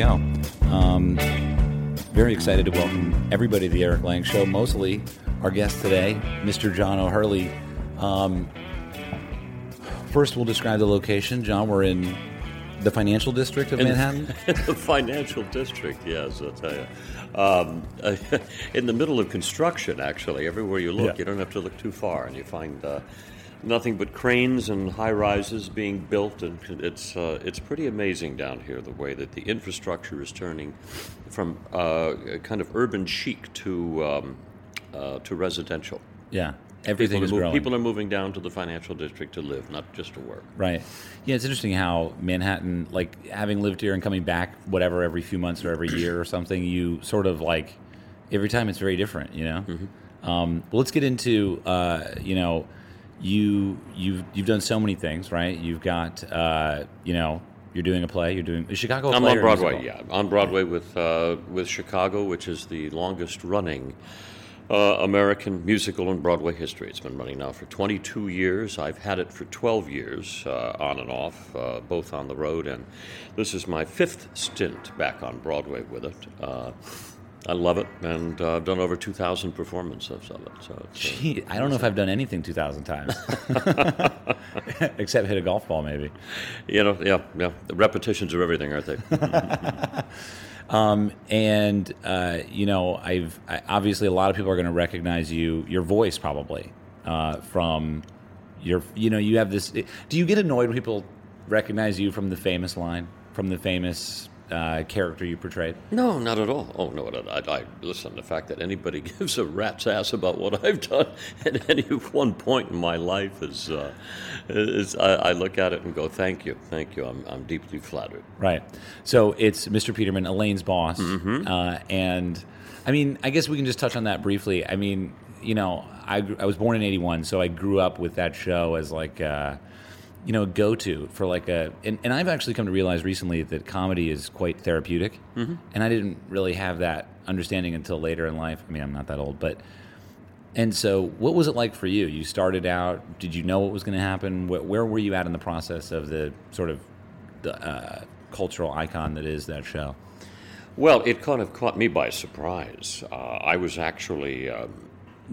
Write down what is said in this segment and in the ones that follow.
go. Um, very excited to welcome everybody to the Erik Lang Show. Mostly our guest today, Mr. John O'Hurley. Um, first, we'll describe the location. John, we're in the financial district of In- Manhattan. the financial district, yes, I'll tell you. Um, in the middle of construction, actually, everywhere you look, Yeah. you don't have to look too far, and you find uh, nothing but cranes and high rises being built, and it's uh, it's pretty amazing down here the way that the infrastructure is turning from uh, kind of urban chic to um, uh, to residential. yeah, everything People is mov- growing. people are moving down to the financial district to live, not just to work. Right. Yeah, it's interesting how Manhattan, like having lived here and coming back, whatever, every few months or every year or something, you sort of like every time it's very different, you know. Um, well, let's get into uh, you know you you've you've done so many things, right? You've got uh, you know you're doing a play, you're doing Chicago. I'm on Broadway, musical? yeah, on Broadway with uh, with Chicago, which is the longest running uh, American musical in Broadway history. It's been running now for 22 years. I've had it for 12 years, uh, on and off, uh, both on the road, and this is my fifth stint back on Broadway with it. I love it, and uh, I've done over 2,000 performances of it. So it's, uh, Gee, I don't know if I've done anything two thousand times, except hit a golf ball, maybe. you know, yeah, yeah. The repetitions are everything, aren't they? Um, and uh, you know, I've I, obviously a lot of people are going to recognize you, your voice probably uh, from your. You know, you have this. Do you get annoyed when people recognize you from the famous line, from the famous uh, character you portrayed? No, not at all. Oh no, I, I, I listen. The fact that anybody gives a rat's ass about what I've done at any one point in my life is, uh, is I, I look at it and go, "Thank you, thank you." I'm, I'm deeply flattered. Right. So it's Mr. Peterman, Elaine's boss, Mm-hmm. uh, and I mean, I guess we can just touch on that briefly. I mean, you know, I I was born in '81, so I grew up with that show as like. Uh, you know, go to for like a, and, and I've actually come to realize recently that comedy is quite therapeutic, Mm-hmm. and I didn't really have that understanding until later in life. I mean, I'm not that old, but and so, what was it like for you? You started out. Did you know what was going to happen? Where, where were you at in the process of the sort of the uh, cultural icon that is that show? Well, it kind of caught me by surprise. Uh, I was actually um,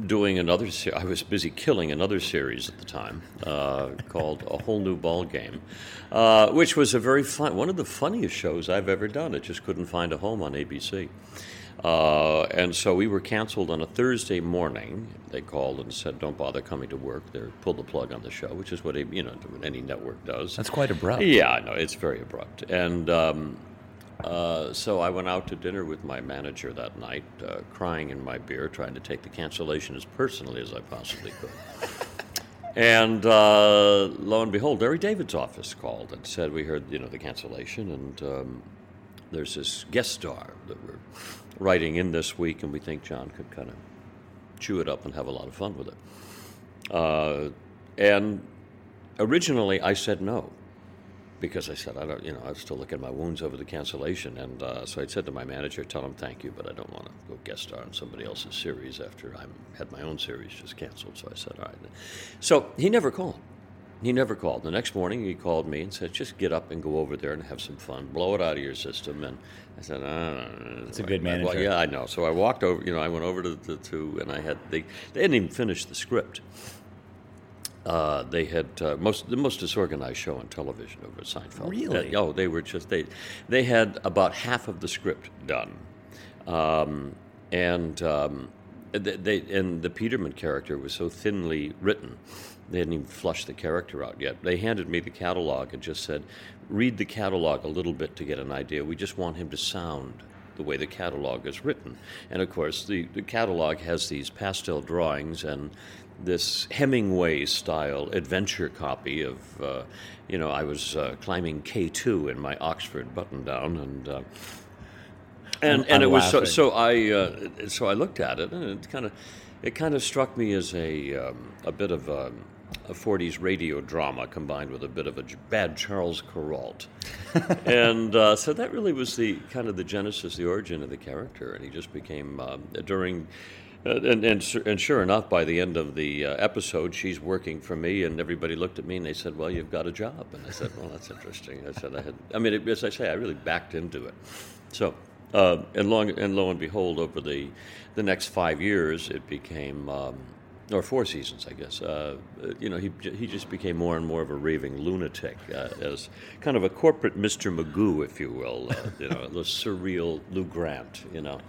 doing another. Se- I was busy killing another series at the time uh, called A Whole New Ball Game, uh, which was a very fun, one of the funniest shows I've ever done. It just couldn't find a home on ABC. Uh, and so we were canceled on a Thursday morning. They called and said, "Don't bother coming to work." They pulled the plug on the show, which is what a, you know any network does. That's quite abrupt. Yeah, I know it's very abrupt. And um, uh, so I went out to dinner with my manager that night, uh, crying in my beer, trying to take the cancellation as personally as I possibly could. and uh, lo and behold, Larry David's office called and said, "We heard, you know, the cancellation, and um, there's this guest star that we're writing in this week, and we think John could kind of chew it up and have a lot of fun with it." Uh, and originally, I said no because I said I don't, you know, I was still looking at my wounds over the cancellation, and uh, so I said to my manager, "Tell him thank you, but I don't want to go guest star on somebody else's series after I had my own series just canceled." So I said, "All right." So he never called. He never called. The next morning, he called me and said, "Just get up and go over there and have some fun. Blow it out of your system." And I said, uh, That's a good well, manager. yeah, I know. So I walked over. You know, I went over to the two, and I had they they hadn't even finished the script. Uh, they had uh, most the most disorganized show on television over at Seinfeld. Really? Uh, oh, they were just they they had about half of the script done, um, and um, they, they and the Peterman character was so thinly written. They hadn't even flushed the character out yet. They handed me the catalog and just said, "Read the catalog a little bit to get an idea. We just want him to sound." The way the catalog is written. And of course, the, the catalog has these pastel drawings and this Hemingway style adventure copy of, uh, you know, I was uh, climbing K2 in my Oxford button down and. Uh, and, I'm- and it I'm was so, so I uh, so I looked at it and it kind of it kind of struck me as a um, a bit of a, a 40s radio drama combined with a bit of a bad Charles Kuralt, and uh, so that really was the kind of the genesis, the origin of the character, and he just became um, during and, and and sure enough, by the end of the uh, episode, she's working for me, and everybody looked at me and they said, "Well, you've got a job." And I said, "Well, that's interesting." I said, "I had." I mean, it, as I say, I really backed into it. So, uh, and long and lo and behold, over the the next five years, it became. Um, or four seasons, I guess. Uh, you know, he he just became more and more of a raving lunatic, uh, as kind of a corporate Mr. Magoo, if you will. Uh, you know, the surreal Lou Grant. You know.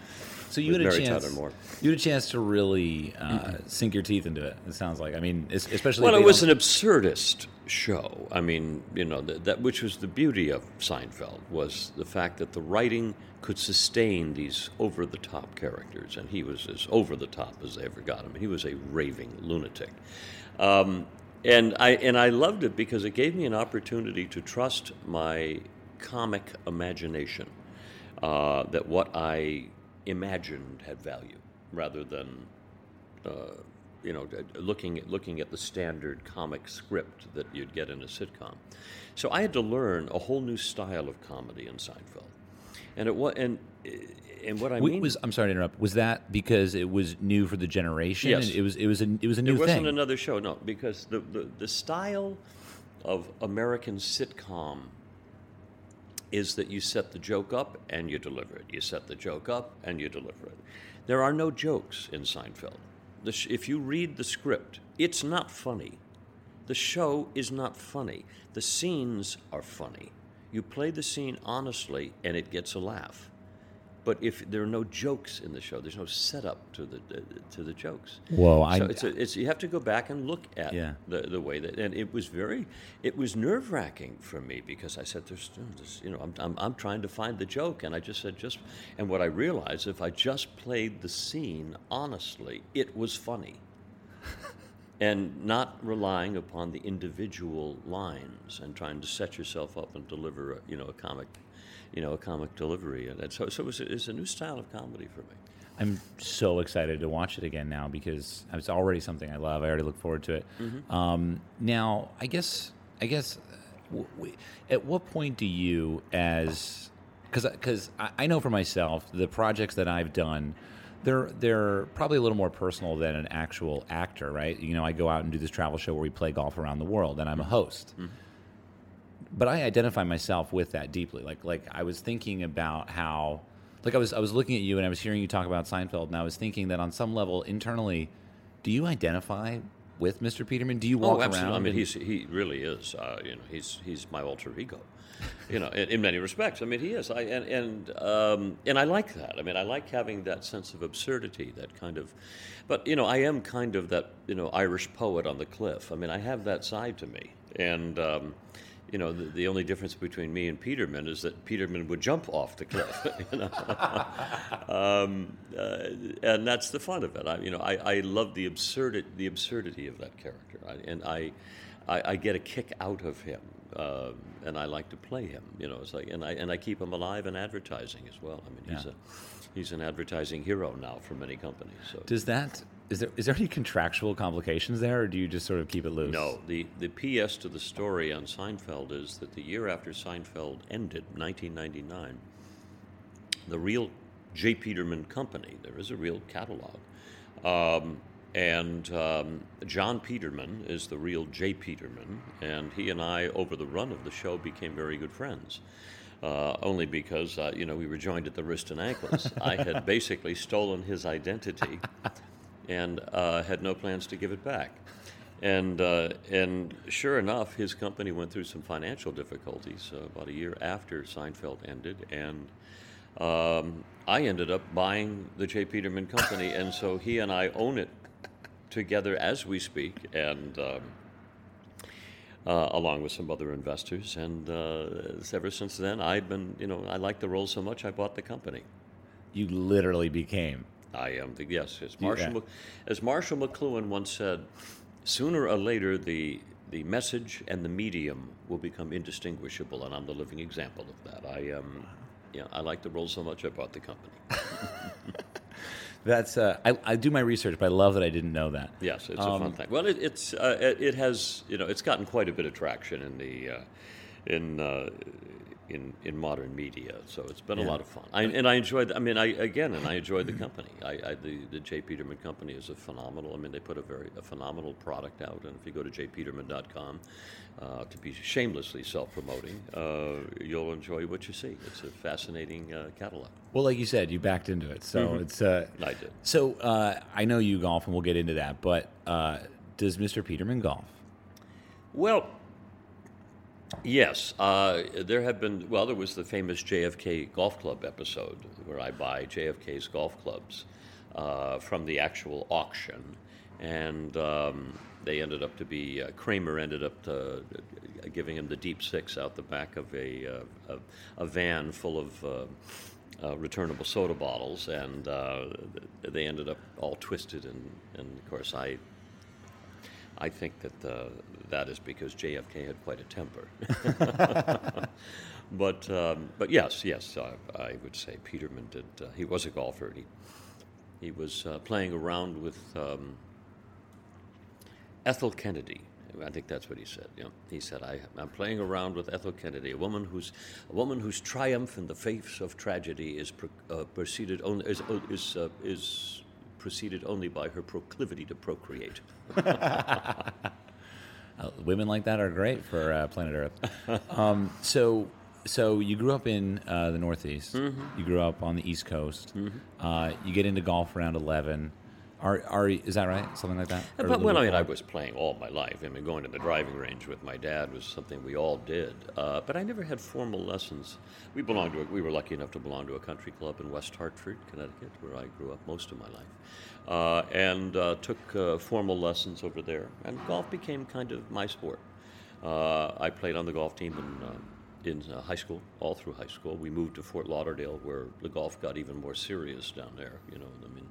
So you had a chance. You had a chance to really uh, sink your teeth into it. It sounds like. I mean, especially. Well, it was an absurdist show. I mean, you know, that, that which was the beauty of Seinfeld was the fact that the writing could sustain these over-the-top characters, and he was as over-the-top as they ever got him. He was a raving lunatic, um, and I and I loved it because it gave me an opportunity to trust my comic imagination. Uh, that what I imagined had value, rather than uh, you know, looking at looking at the standard comic script that you'd get in a sitcom. So I had to learn a whole new style of comedy in Seinfeld, and it was and and what I mean was I'm sorry to interrupt. Was that because it was new for the generation? Yes. It was. It was a. It was a new it wasn't thing. another show, no, because the, the the style of American sitcom is that you set the joke up and you deliver it. You set the joke up and you deliver it. There are no jokes in Seinfeld. Sh- if you read the script, it's not funny. The show is not funny. The scenes are funny. You play the scene honestly and it gets a laugh. But if there are no jokes in the show, there's no setup to the uh, to the jokes. Whoa, I- so it's, a, it's you have to go back and look at Yeah. the, the way that and it was very it was nerve wracking for me because I said there's, there's you know I'm, I'm I'm trying to find the joke and I just said just and what I realized if I just played the scene honestly it was funny and not relying upon the individual lines and trying to set yourself up and deliver a, you know a comic you know a comic delivery and, and so so it was, it's a new style of comedy for me I'm so excited to watch it again now because it's already something I love. I already look forward to it. Mm-hmm. Um, now, I guess, I guess, w- w- at what point do you, as because because I, I know for myself the projects that I've done. They're they're probably a little more personal than an actual actor, right? You know, I go out and do this travel show where we play golf around the world, and I'm a host but I identify myself with that deeply. Like like I was thinking about how like I was I was looking at you and I was hearing you talk about Seinfeld and I was thinking that on some level internally, do you identify with Mr. Peterman? Do you walk oh, absolutely. around? I mean, he's he really is. Uh, you know, he's he's my alter ego. You know, in, in many respects. I mean, he is. I and and um, and I like that. I mean, I like having that sense of absurdity, that kind of. But you know, I am kind of that you know Irish poet on the cliff. I mean, I have that side to me, and. Um, you know, the, the only difference between me and Peterman is that Peterman would jump off the cliff. You know? um, uh, and that's the fun of it. I, you know, I, I love the the absurdity of that character, I, and I, I, I get a kick out of him, um, and I like to play him. You know, it's like, and I and I keep him alive in advertising as well. I mean, he's Yeah. a he's an advertising hero now for many companies. So Does that is there is there any contractual complications there, or do you just sort of keep it loose? No, the, the PS to the story on Seinfeld is that the year after Seinfeld ended, 1999, the real J. Peterman Company, there is a real catalog, um, and um, John Peterman is the real J. Peterman, and he and I, over the run of the show, became very good friends. Uh, only because uh, you know we were joined at the wrist and ankles. I had basically stolen his identity, and uh, had no plans to give it back. And uh, and sure enough, his company went through some financial difficulties uh, about a year after Seinfeld ended, and um, I ended up buying the J. Peterman Company, and so he and I own it together as we speak, and. Um, uh, along with some other investors, and uh, ever since then, I've been, you know, I like the role so much, I bought the company. You literally became. I am the yes. As Marshall, Yeah. As Marshall McLuhan once said, sooner or later the the message and the medium will become indistinguishable, and I'm the living example of that. I um, yeah, I like the role so much, I bought the company. That's uh, I, I do my research, but I love that I didn't know that. Yes, it's a Um, fun thing. Well, it, it's uh, it, it has you know it's gotten quite a bit of traction in the uh, in uh, in in modern media. So it's been a lot of fun. I, and I enjoyed. I mean, I again, and I enjoyed the company. I, I the the J Peterman Company is a phenomenal. I mean, they put a very a phenomenal product out. And if you go to jpeterman.com, uh, to be shamelessly self-promoting, uh, you'll enjoy what you see. It's a fascinating uh, catalog. Well, like you said, you backed into it, so it's. Uh, I did. So uh, I know you golf, and we'll get into that. But uh, does Mr. Peterman golf? Well, yes. Uh, there have been, well, there was the famous JFK Golf Club episode where I buy JFK's golf clubs uh, from the actual auction. And um, they ended up to be, uh, Kramer ended up to, giving him the deep six out the back of a, uh, a, a van full of. Uh, uh, returnable soda bottles, and uh, they ended up all twisted. And, and of course, I I think that uh, that is because JFK had quite a temper. but um, but yes, yes, uh, I would say Peterman did. Uh, he was a golfer. He he was uh, playing around with um, Ethel Kennedy. I think that's what he said. Yeah, he said, I, "I'm playing around with Ethel Kennedy, a woman whose a woman whose triumph in the face of tragedy is pro- uh, preceded only is is, uh, is preceded only by her proclivity to procreate." Uh, women like that are great for uh, planet Earth. um, so, so you grew up in uh, the Northeast. You grew up on the East Coast. Uh, you get into golf around eleven. Are, are is that right? Something like that? But well, I mean. I was playing all my life. I mean, going to the driving range with my dad was something we all did. Uh, but I never had formal lessons. We belonged to. A, we were lucky enough to belong to a country club in West Hartford, Connecticut, where I grew up most of my life, uh, and uh, took uh, formal lessons over there. And golf became kind of my sport. Uh, I played on the golf team in. Uh, in uh, high school, all through high school, we moved to Fort Lauderdale, where the golf got even more serious down there. You know, I mean,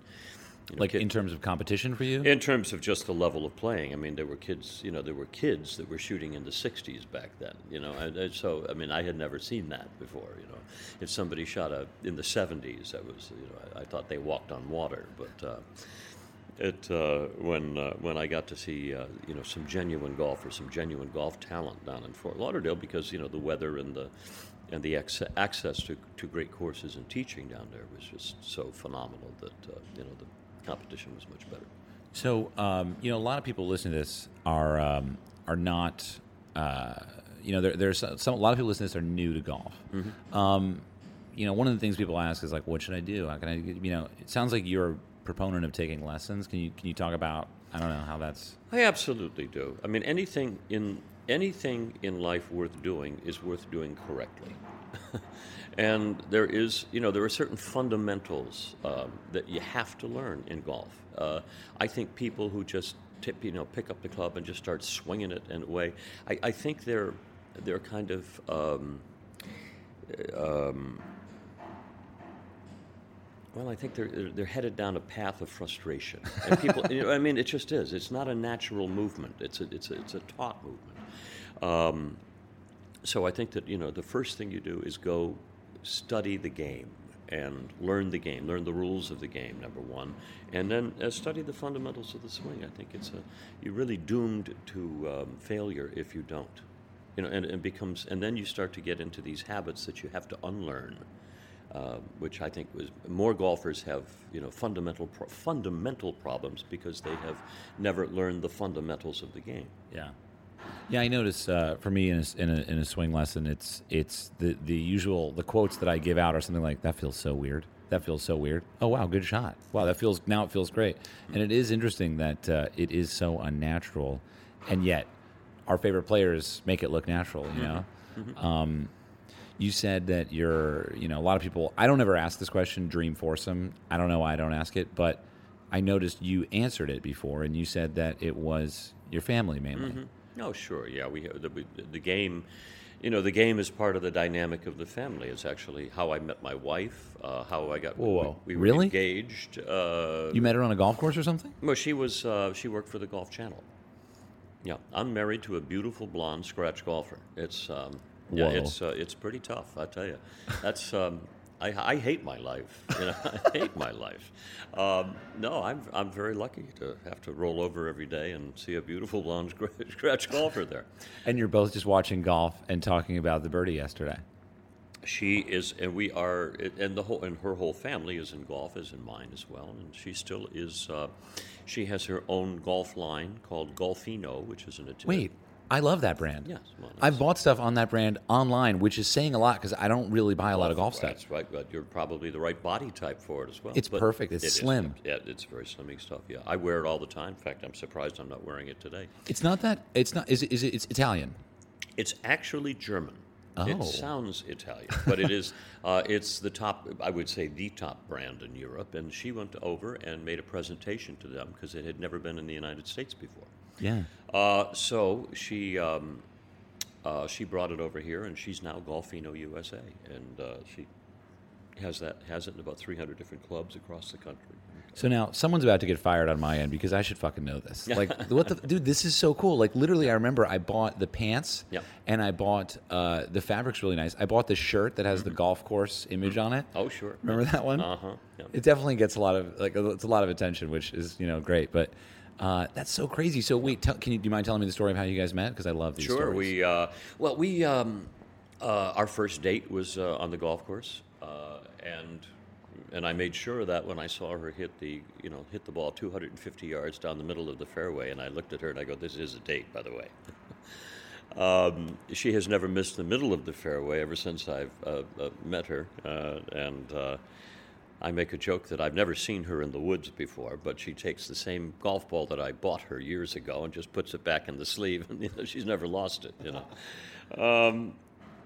you know, like kid- in terms of competition for you. in terms of just the level of playing, I mean, there were kids, you know, there were kids that were shooting in the 60s back then, you know, and, and so, I mean, I had never seen that before, you know. If somebody shot a, in the 70s, that was, you know, I, I thought they walked on water, but uh, it, uh, when, uh, when I got to see, uh, you know, some genuine golfers, some genuine golf talent down in Fort Lauderdale, because, you know, the weather and the, and the acce- access to, to great courses and teaching down there was just so phenomenal that, uh, you know, the competition was much better. So, um, you know, a lot of people listening to this are um, are not, uh, you know, there, there's some a lot of people listening to this are new to golf. Um, you know, one of the things people ask is like, what should I do? How can I, you know, it sounds like you're a proponent of taking lessons. Can you can you talk about? I don't know how that's. I absolutely do. I mean, anything in anything in life worth doing is worth doing correctly. and there is, you know, there are certain fundamentals um, that you have to learn in golf. Uh, I think people who just tip, you know, pick up the club and just start swinging it and away, I, I think they're they're kind of um, Well, I think they're they're- they're headed down a path of frustration. And people, you know, I mean, it just is. It's not a natural movement. It's a it's a it's a taught movement. Um, so I think that you know the first thing you do is go study the game and learn the game, learn the rules of the game. Number one, and then uh, study the fundamentals of the swing. I think it's a you're really doomed to um, failure if you don't. You know, and it becomes and then you start to get into these habits that you have to unlearn uh, which I think was more golfers have you know fundamental pro- fundamental problems because they have never learned the fundamentals of the game. Yeah, yeah. I notice uh, for me in a, in a in a swing lesson, it's it's the the usual the quotes that I give out are something like that feels so weird. That feels so weird. Oh wow, good shot. Wow, that feels now it feels great. And it is interesting that uh, it is so unnatural, and yet our favorite players make it look natural. You know. Um, you said that you're, you know, a lot of people. I don't ever ask this question, dream foursome. I don't know why I don't ask it, but I noticed you answered it before, and you said that it was your family mainly. Oh, sure, yeah. We the, we- the game. You know, the game is part of the dynamic of the family. It's actually how I met my wife, uh, how I got Whoa, whoa. We, we were Really? engaged. Uh, You met her on a golf course or something? Well, she was uh, she worked for the Golf Channel. Yeah, I'm married to a beautiful blonde scratch golfer. It's um, yeah, Whoa. it's uh, it's pretty tough, I tell you. That's um, I, I hate my life. You know, I hate my life. Um, no, I'm I'm very lucky to have to roll over every day and see a beautiful blonde scratch golfer there. And you're both just watching golf and talking about the birdie yesterday. She is, and we are, and the whole, and her whole family is in golf, as in mine as well. And she still is. Uh, she has her own golf line called Golfino, which is an Italian. Wait, I love that brand. Yes, well, I've bought stuff on that brand online, which is saying a lot because I don't really buy a lot of golf stuff. That's right, but you're probably the right body type for it as well. It's But perfect. It's it is, slim. yeah, it's very slimming stuff. Yeah, I wear it all the time. In fact, I'm surprised I'm not wearing it today. It's not that. It's not. Is it? Is it? It's Italian. It's actually German. Oh. It sounds Italian, but it is. Uh, it's the top. I would say the top brand in Europe. And she went over and made a presentation to them because it had never been in the United States before. Yeah. Uh, so she um, uh, she brought it over here, and she's now Golfino USA, and uh, she has that has it in about 300 different clubs across the country. So now someone's about to get fired on my end because I should fucking know this. Like, what the dude? This is so cool. Like, literally, I remember I bought the pants, Yep. and I bought uh, the fabric's really nice. I bought the shirt that has the golf course image on it. Oh, sure. Remember that one? Uh huh. Yeah. It definitely gets a lot of like it's a lot of attention, which is you know great. But uh, that's so crazy. So wait, tell, can you do you mind telling me the story of how you guys met? Because I love these Sure. stories. We uh, well, we um, uh, our first date was uh, on the golf course, uh, and and I made sure that when I saw her hit the you know hit the ball 250 yards down the middle of the fairway, and I looked at her and I go, "This is a date, by the way." Um, she has never missed the middle of the fairway ever since I've uh, uh, met her, uh, and uh, I make a joke that I've never seen her in the woods before, but she takes the same golf ball that I bought her years ago and just puts it back in the sleeve, and you know, she's never lost it. You know, um,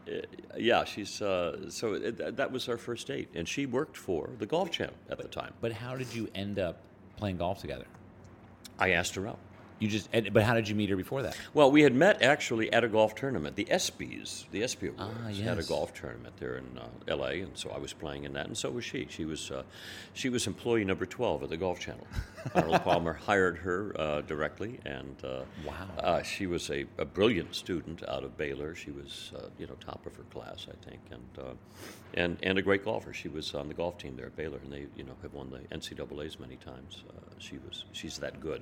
eh, yeah, she's uh, so it, that- that was our first date, and she worked for the Golf Channel at the time. But how did you end up playing golf together? I asked her out. You just. and- But how did you meet her before that? Well, we had met actually at a golf tournament. The ESPYS, the ESPY Awards, Ah, had a golf tournament there in uh, L.A., and so I was playing in that, and so was she. She was uh, she was employee number twelve at the Golf Channel. Arnold Palmer hired her uh, directly, and uh, Wow. uh, she was a, a brilliant student out of Baylor. She was uh, you know top of her class, I think, and uh, and and a great golfer. She was on the golf team there at Baylor, and they you know have won the NCAA's many times. Uh, she was she's that good.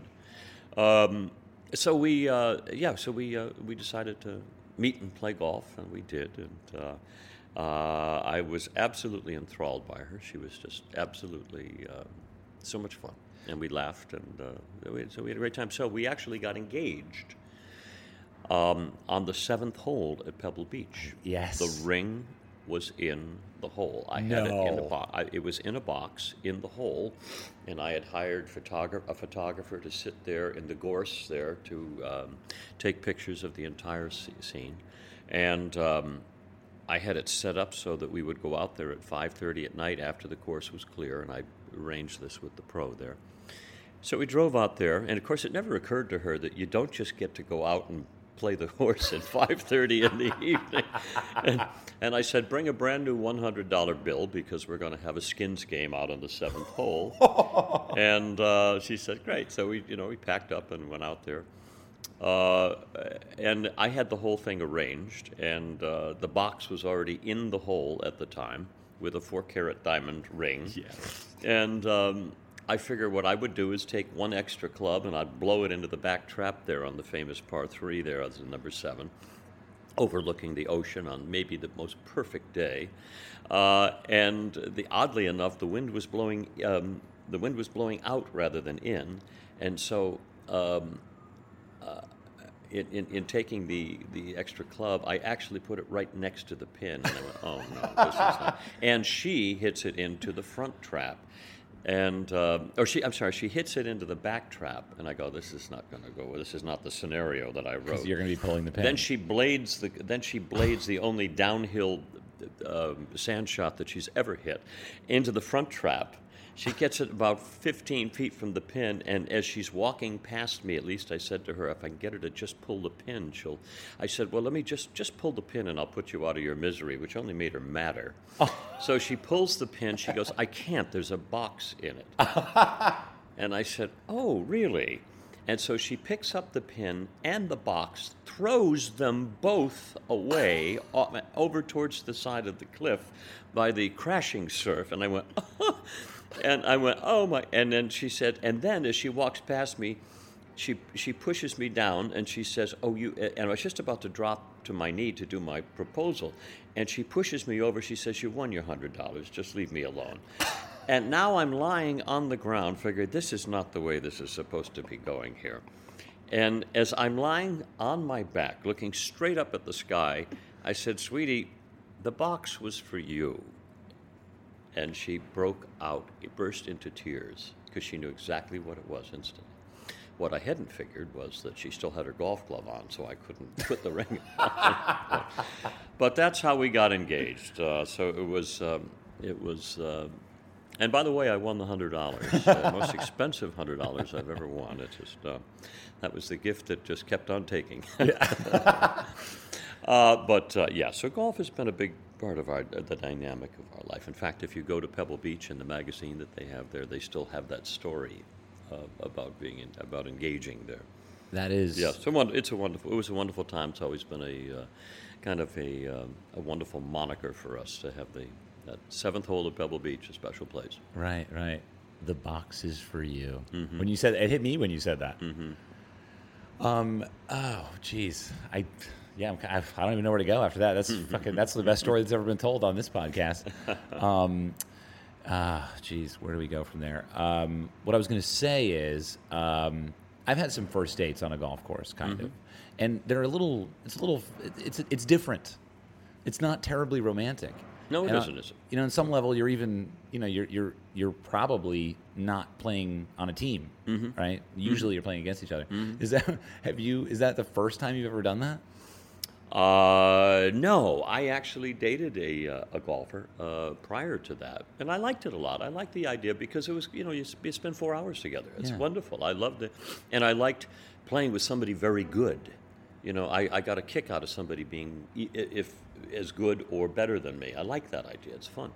Um, so we, uh, yeah, so we uh, we decided to meet and play golf, and we did, and uh, uh, I was absolutely enthralled by her. She was just absolutely uh, so much fun, and we laughed, and uh, we, so we had a great time. So we actually got engaged um, on the seventh hole at Pebble Beach. Yes. the ring was in the hole. I had it in a box. It was in a box in the hole, and I had hired a photographer to sit there in the gorse there to um, take pictures of the entire scene, and um, I had it set up so that we would go out there at 5:30 at night after the course was clear, and I arranged this with the pro there. So we drove out there, and of course, it never occurred to her that you don't just get to go out and play the horse at 5:30 in the evening. And, and I said, bring a brand new $100 bill because we're going to have a skins game out on the seventh hole. and uh, she said, great. So we, you know, we packed up and went out there. Uh, and I had the whole thing arranged, and uh, the box was already in the hole at the time with a four carat diamond ring. Yes. And um, I figure what I would do is take one extra club and I'd blow it into the back trap there on the famous par three there as number seven, overlooking the ocean on maybe the most perfect day. Uh, and the oddly enough, the wind was blowing. Um, the wind was blowing out rather than in, and so. Um, in, in, in taking the, the extra club, I actually put it right next to the pin. And I went, oh no, this is not. And she hits it into the front trap. And, uh, or she, I'm sorry, she hits it into the back trap. And I go, this is not going to go, this is not the scenario that I wrote. You're going to be pulling the pin. Then she blades the then she blades the only downhill um, sand shot that she's ever hit into the front trap. She gets it about 15 feet from the pin, and as she's walking past me, at least I said to her, "If I can get her to just pull the pin, she'll." I said, "Well, let me just just pull the pin, and I'll put you out of your misery," which only made her madder. So she pulls the pin. She goes, "I can't. There's a box in it." And I said, "Oh, really?" And so she picks up the pin and the box, throws them both away over towards the side of the cliff by the crashing surf. And I went, and I went, oh my. And then she said, and then as she walks past me, she she pushes me down and she says, "Oh, you." And I was just about to drop to my knee to do my proposal, and she pushes me over. She says, "You won your hundred dollars. Just leave me alone." And now I'm lying on the ground, figured this is not the way this is supposed to be going here. And as I'm lying on my back, looking straight up at the sky, I said, Sweetie, the box was for you. And she broke out, burst into tears, because she knew exactly what it was instantly. What I hadn't figured was that she still had her golf glove on, so I couldn't put the ring on. but that's how we got engaged. Uh, so it was, um, it was. Uh, and by the way, I won the hundred dollars, uh, most expensive hundred dollars I've ever won. It just uh, that was the gift that just kept on taking. uh, but uh, yeah, so golf has been a big part of our the dynamic of our life. In fact, if you go to Pebble Beach and the magazine that they have there, they still have that story uh, about being in, about engaging there. That is. Yeah, so it's a wonderful. It was a wonderful time. It's always been a uh, kind of a, um, a wonderful moniker for us to have the that seventh hole of Pebble Beach, a special place. Right, right. The box is for you. Mm-hmm. When you said it hit me when you said that. Um. Oh, jeez. I. Yeah. I'm, I don't even know where to go after that. That's fucking. That's the best story that's ever been told on this podcast. Um. Ah, jeez. Where do we go from there? Um. What I was going to say is, um, I've had some first dates on a golf course, kind of, and they're a little. It's a little. It's it's different. It's not terribly romantic. No, it uh, isn't, is it? You know, in some level, you're even, you know, you're you're you're probably not playing on a team, Mm-hmm. right? Usually, you're playing against each other. Is that have you? Is that the first time you've ever done that? Uh, no, I actually dated a, uh, a golfer uh, prior to that, and I liked it a lot. I liked the idea because it was, you know, you, you spend four hours together. It's Yeah. wonderful. I loved it, and I liked playing with somebody very good. You know, I, I got a kick out of somebody being e- if as good or better than me. I like that idea. It's fun.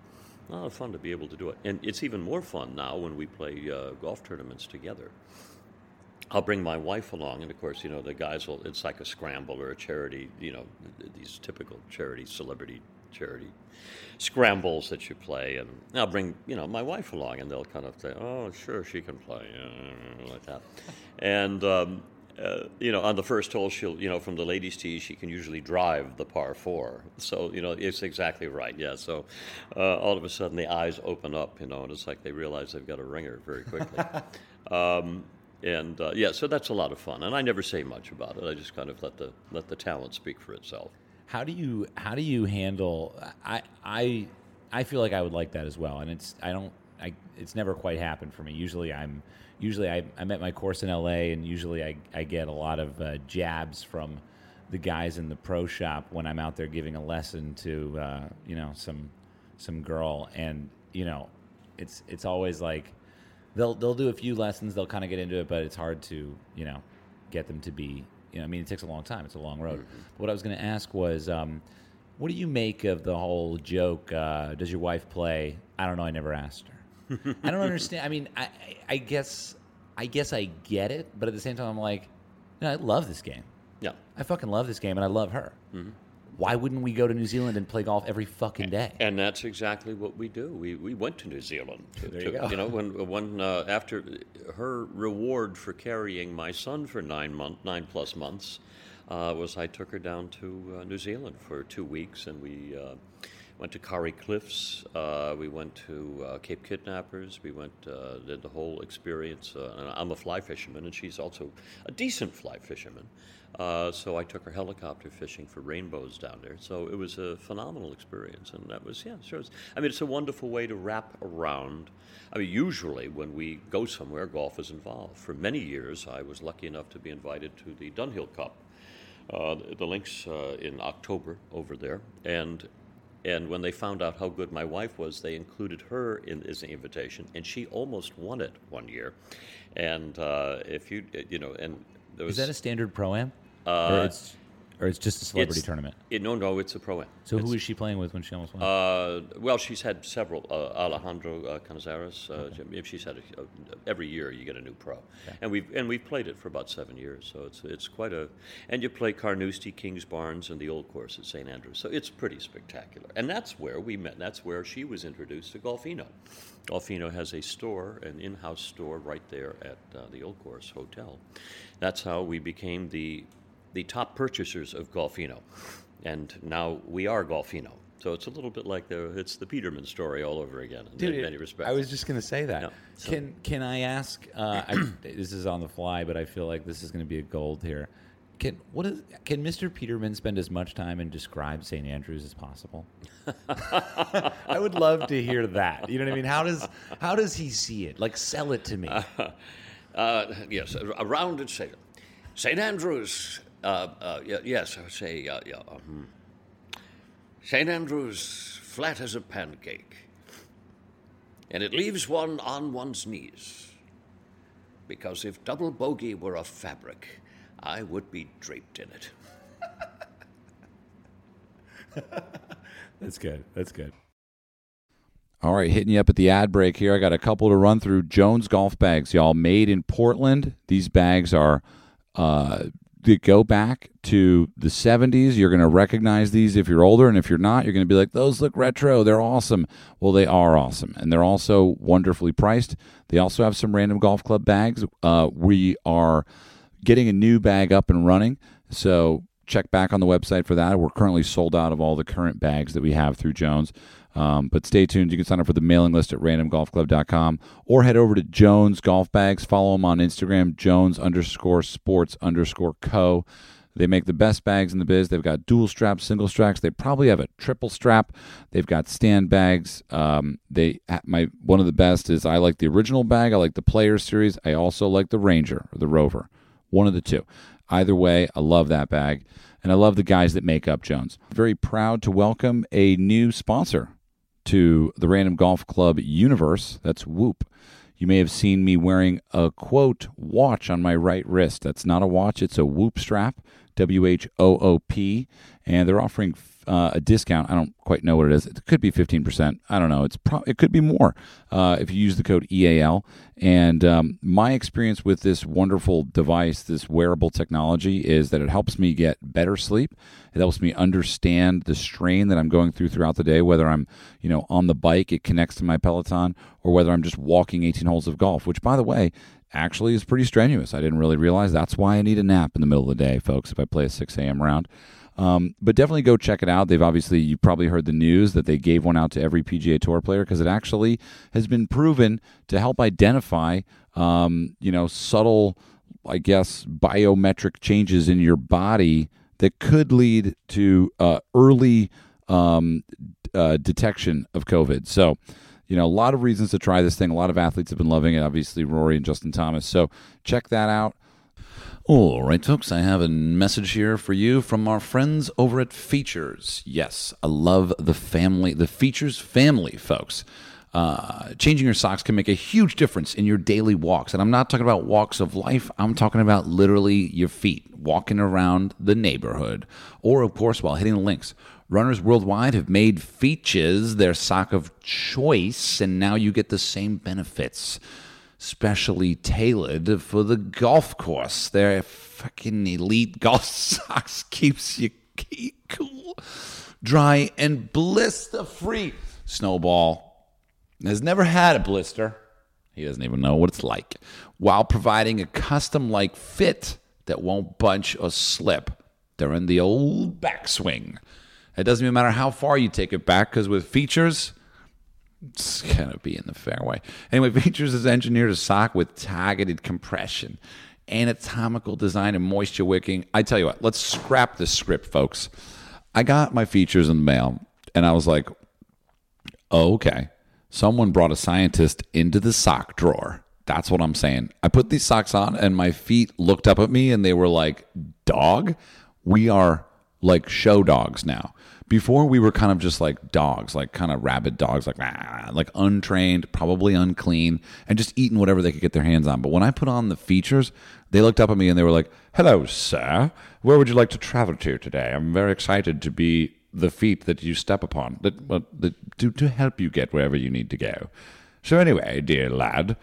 A lot of fun to be able to do it, and it's even more fun now when we play uh, golf tournaments together. I'll bring my wife along, and of course, you know, the guys will, it's like a scramble or a charity, you know, these typical charity, celebrity charity scrambles that you play. And I'll bring, you know, my wife along, and they'll kind of say, oh, sure, she can play, uh, like that. And, um, uh, you know, on the first hole, she'll, you know, from the ladies' tee, she can usually drive the par four. So, you know, it's exactly right. Yeah. So, uh, all of a sudden, the eyes open up, you know, and it's like they realize they've got a ringer very quickly. um, and uh, yeah, so that's a lot of fun. And I never say much about it. I just kind of let the let the talent speak for itself. How do you how do you handle? I I I feel like I would like that as well, and it's I don't I it's never quite happened for me. Usually I'm usually I, I'm at my course in L.A. and usually I I get a lot of uh, jabs from the guys in the pro shop when I'm out there giving a lesson to uh, you know some some girl, and you know it's it's always like they'll they'll do a few lessons, they'll kind of get into it, but it's hard to you know get them to be. You know, I mean, it takes a long time. It's a long road. What I was going to ask was, um, what do you make of the whole joke? Uh, does your wife play? I don't know. I never asked her. I don't understand. I mean, I, I- guess I guess I get it, but at the same time, I'm like, no, I love this game. Yeah. I fucking love this game, and I love her. Why wouldn't we go to New Zealand and play golf every fucking day? And that's exactly what we do. We, we went to New Zealand. To, There you to- go. know, when when uh, after her reward for carrying my son for nine month nine plus months uh, was I took her down to uh, New Zealand for two weeks, and we uh, went to Kauri Cliffs. Uh, we went to uh, Cape Kidnappers. We went uh, did the whole experience. Uh, and I'm a fly fisherman, and she's also a decent fly fisherman. Uh, so I took her helicopter fishing for rainbows down there. So it was a phenomenal experience, and that was yeah. Sure, it's- I mean, it's a wonderful way to wrap around. I mean, usually when we go somewhere, golf is involved. For many years, I was lucky enough to be invited to the Dunhill Cup, uh, the, links uh, in October over there, and and when they found out how good my wife was, they included her in as an invitation, and she almost won it one year. And uh, if you you know, and there was Is that a standard pro am? Uh, or it's or it's just a celebrity It's- tournament? It, no, no, it's a pro am. So who is she playing with when she almost won? Uh, well, she's had several. Uh, Alejandro uh, Canizares. Uh, If she's had a, uh, every year, you get a new pro, and we've and we've played it for about seven years. So it's it's quite a. And you play Carnoustie, Kingsbarns, and the old course at St Andrews. So it's pretty spectacular. And that's where we met. That's where she was introduced to Golfino. Golfino has a store, an in-house store, right there at uh, the old course hotel. That's how we became the the top purchasers of Golfino, and now we are Golfino. So it's a little bit like the it's the Peterman story all over again in many respects. I was just going to say that. Yeah, so- Can can I ask? Uh, I, this is on the fly, but I feel like this is going to be a gold here. Can what is can Mr. Peterman spend as much time and describe St. Andrews as possible? I would love to hear that. You know what I mean? How does how does he see it? Like sell it to me. Uh, yes, a- rounded at St. St. Andrews. Uh, uh, yes, I would say uh, yeah, uh, hmm. St. Andrews flat as a pancake, and it leaves one on one's knees. Because if double bogey were a fabric, I would be draped in it. That's good. That's good. All right, hitting you up at the ad break here. I got a couple to run through. Jones golf bags, y'all, made in Portland. These bags are uh, they go back to the 70s. You're going to recognize these if you're older, and if you're not, you're going to be like, those look retro. They're awesome. Well, they are awesome, and they're also wonderfully priced. They also have some random golf club bags. Uh, we are getting a new bag up and running, so check back on the website for that. We're currently sold out of all the current bags that we have through Jones. Um, but stay tuned. You can sign up for the mailing list at randomgolfclub.com or head over to Jones Golf Bags. Follow them on Instagram, Jones underscore sports underscore co. They make the best bags in the biz. They've got dual straps, single straps. They probably have a triple strap. They've got stand bags. Um, they my one of the best is I like the original bag. I like the Player series. I also like the Ranger or the Rover. One of the two. Either way, I love that bag, and I love the guys that make up Jones. Very proud to welcome a new sponsor to the Random Golf Club universe. That's Whoop. You may have seen me wearing a quote watch on my right wrist. That's not a watch, it's a Whoop strap, W H O O P, and they're offering uh, a discount. I don't quite know what it is. It could be 15%. I don't know. It's pro- it could be more uh, if you use the code EAL. And um, my experience with this wonderful device, this wearable technology, is that it helps me get better sleep. It helps me understand the strain that I'm going through throughout the day, whether I'm, you know, on the bike, it connects to my Peloton, or whether I'm just walking 18 holes of golf, which, by the way, actually is pretty strenuous. I didn't really realize that's why I need a nap in the middle of the day, folks, if I play a 6 a.m. round. Um, but definitely go check it out. They've obviously, you probably heard the news that they gave one out to every PGA Tour player because it actually has been proven to help identify, um, you know, subtle, I guess, biometric changes in your body that could lead to uh, early um, uh, detection of COVID. So, you know, a lot of reasons to try this thing. A lot of athletes have been loving it. Obviously, Rory and Justin Thomas. So check that out. All right, folks, I have a message here for you from our friends over at Feetures. Yes, I love the family, the Feetures family, folks. Uh, changing your socks can make a huge difference in your daily walks. And I'm not talking about walks of life, I'm talking about literally your feet, walking around the neighborhood, or, of course, while hitting the links. Runners worldwide have made Feetures their sock of choice, and now you get the same benefits specially tailored for the golf course. Their fucking elite golf socks keeps you cool, dry, and blister free. Snowball has never had a blister. He doesn't even know what it's like, while providing a custom like fit that won't bunch or slip during the old backswing. It doesn't even matter how far you take it back, because with Feetures, it's gonna be in the fairway. Anyway, Feetures has engineered a sock with targeted compression, anatomical design, and moisture wicking. I tell you what, let's scrap this script, folks. I got my Feetures in the mail, and I was like, oh, okay. Someone brought a scientist into the sock drawer. That's what I'm saying. I put these socks on, and my feet looked up at me, and they were like, dog, we are like show dogs now. Before we were kind of just like dogs, like kind of rabid dogs, like ah, like untrained, probably unclean, and just eating whatever they could get their hands on. But when I put on the Feetures, they looked up at me and they were like, "Hello, sir. Where would you like to travel to today? I'm very excited to be the feet that you step upon, that, well, that to to help you get wherever you need to go." So anyway, dear lad,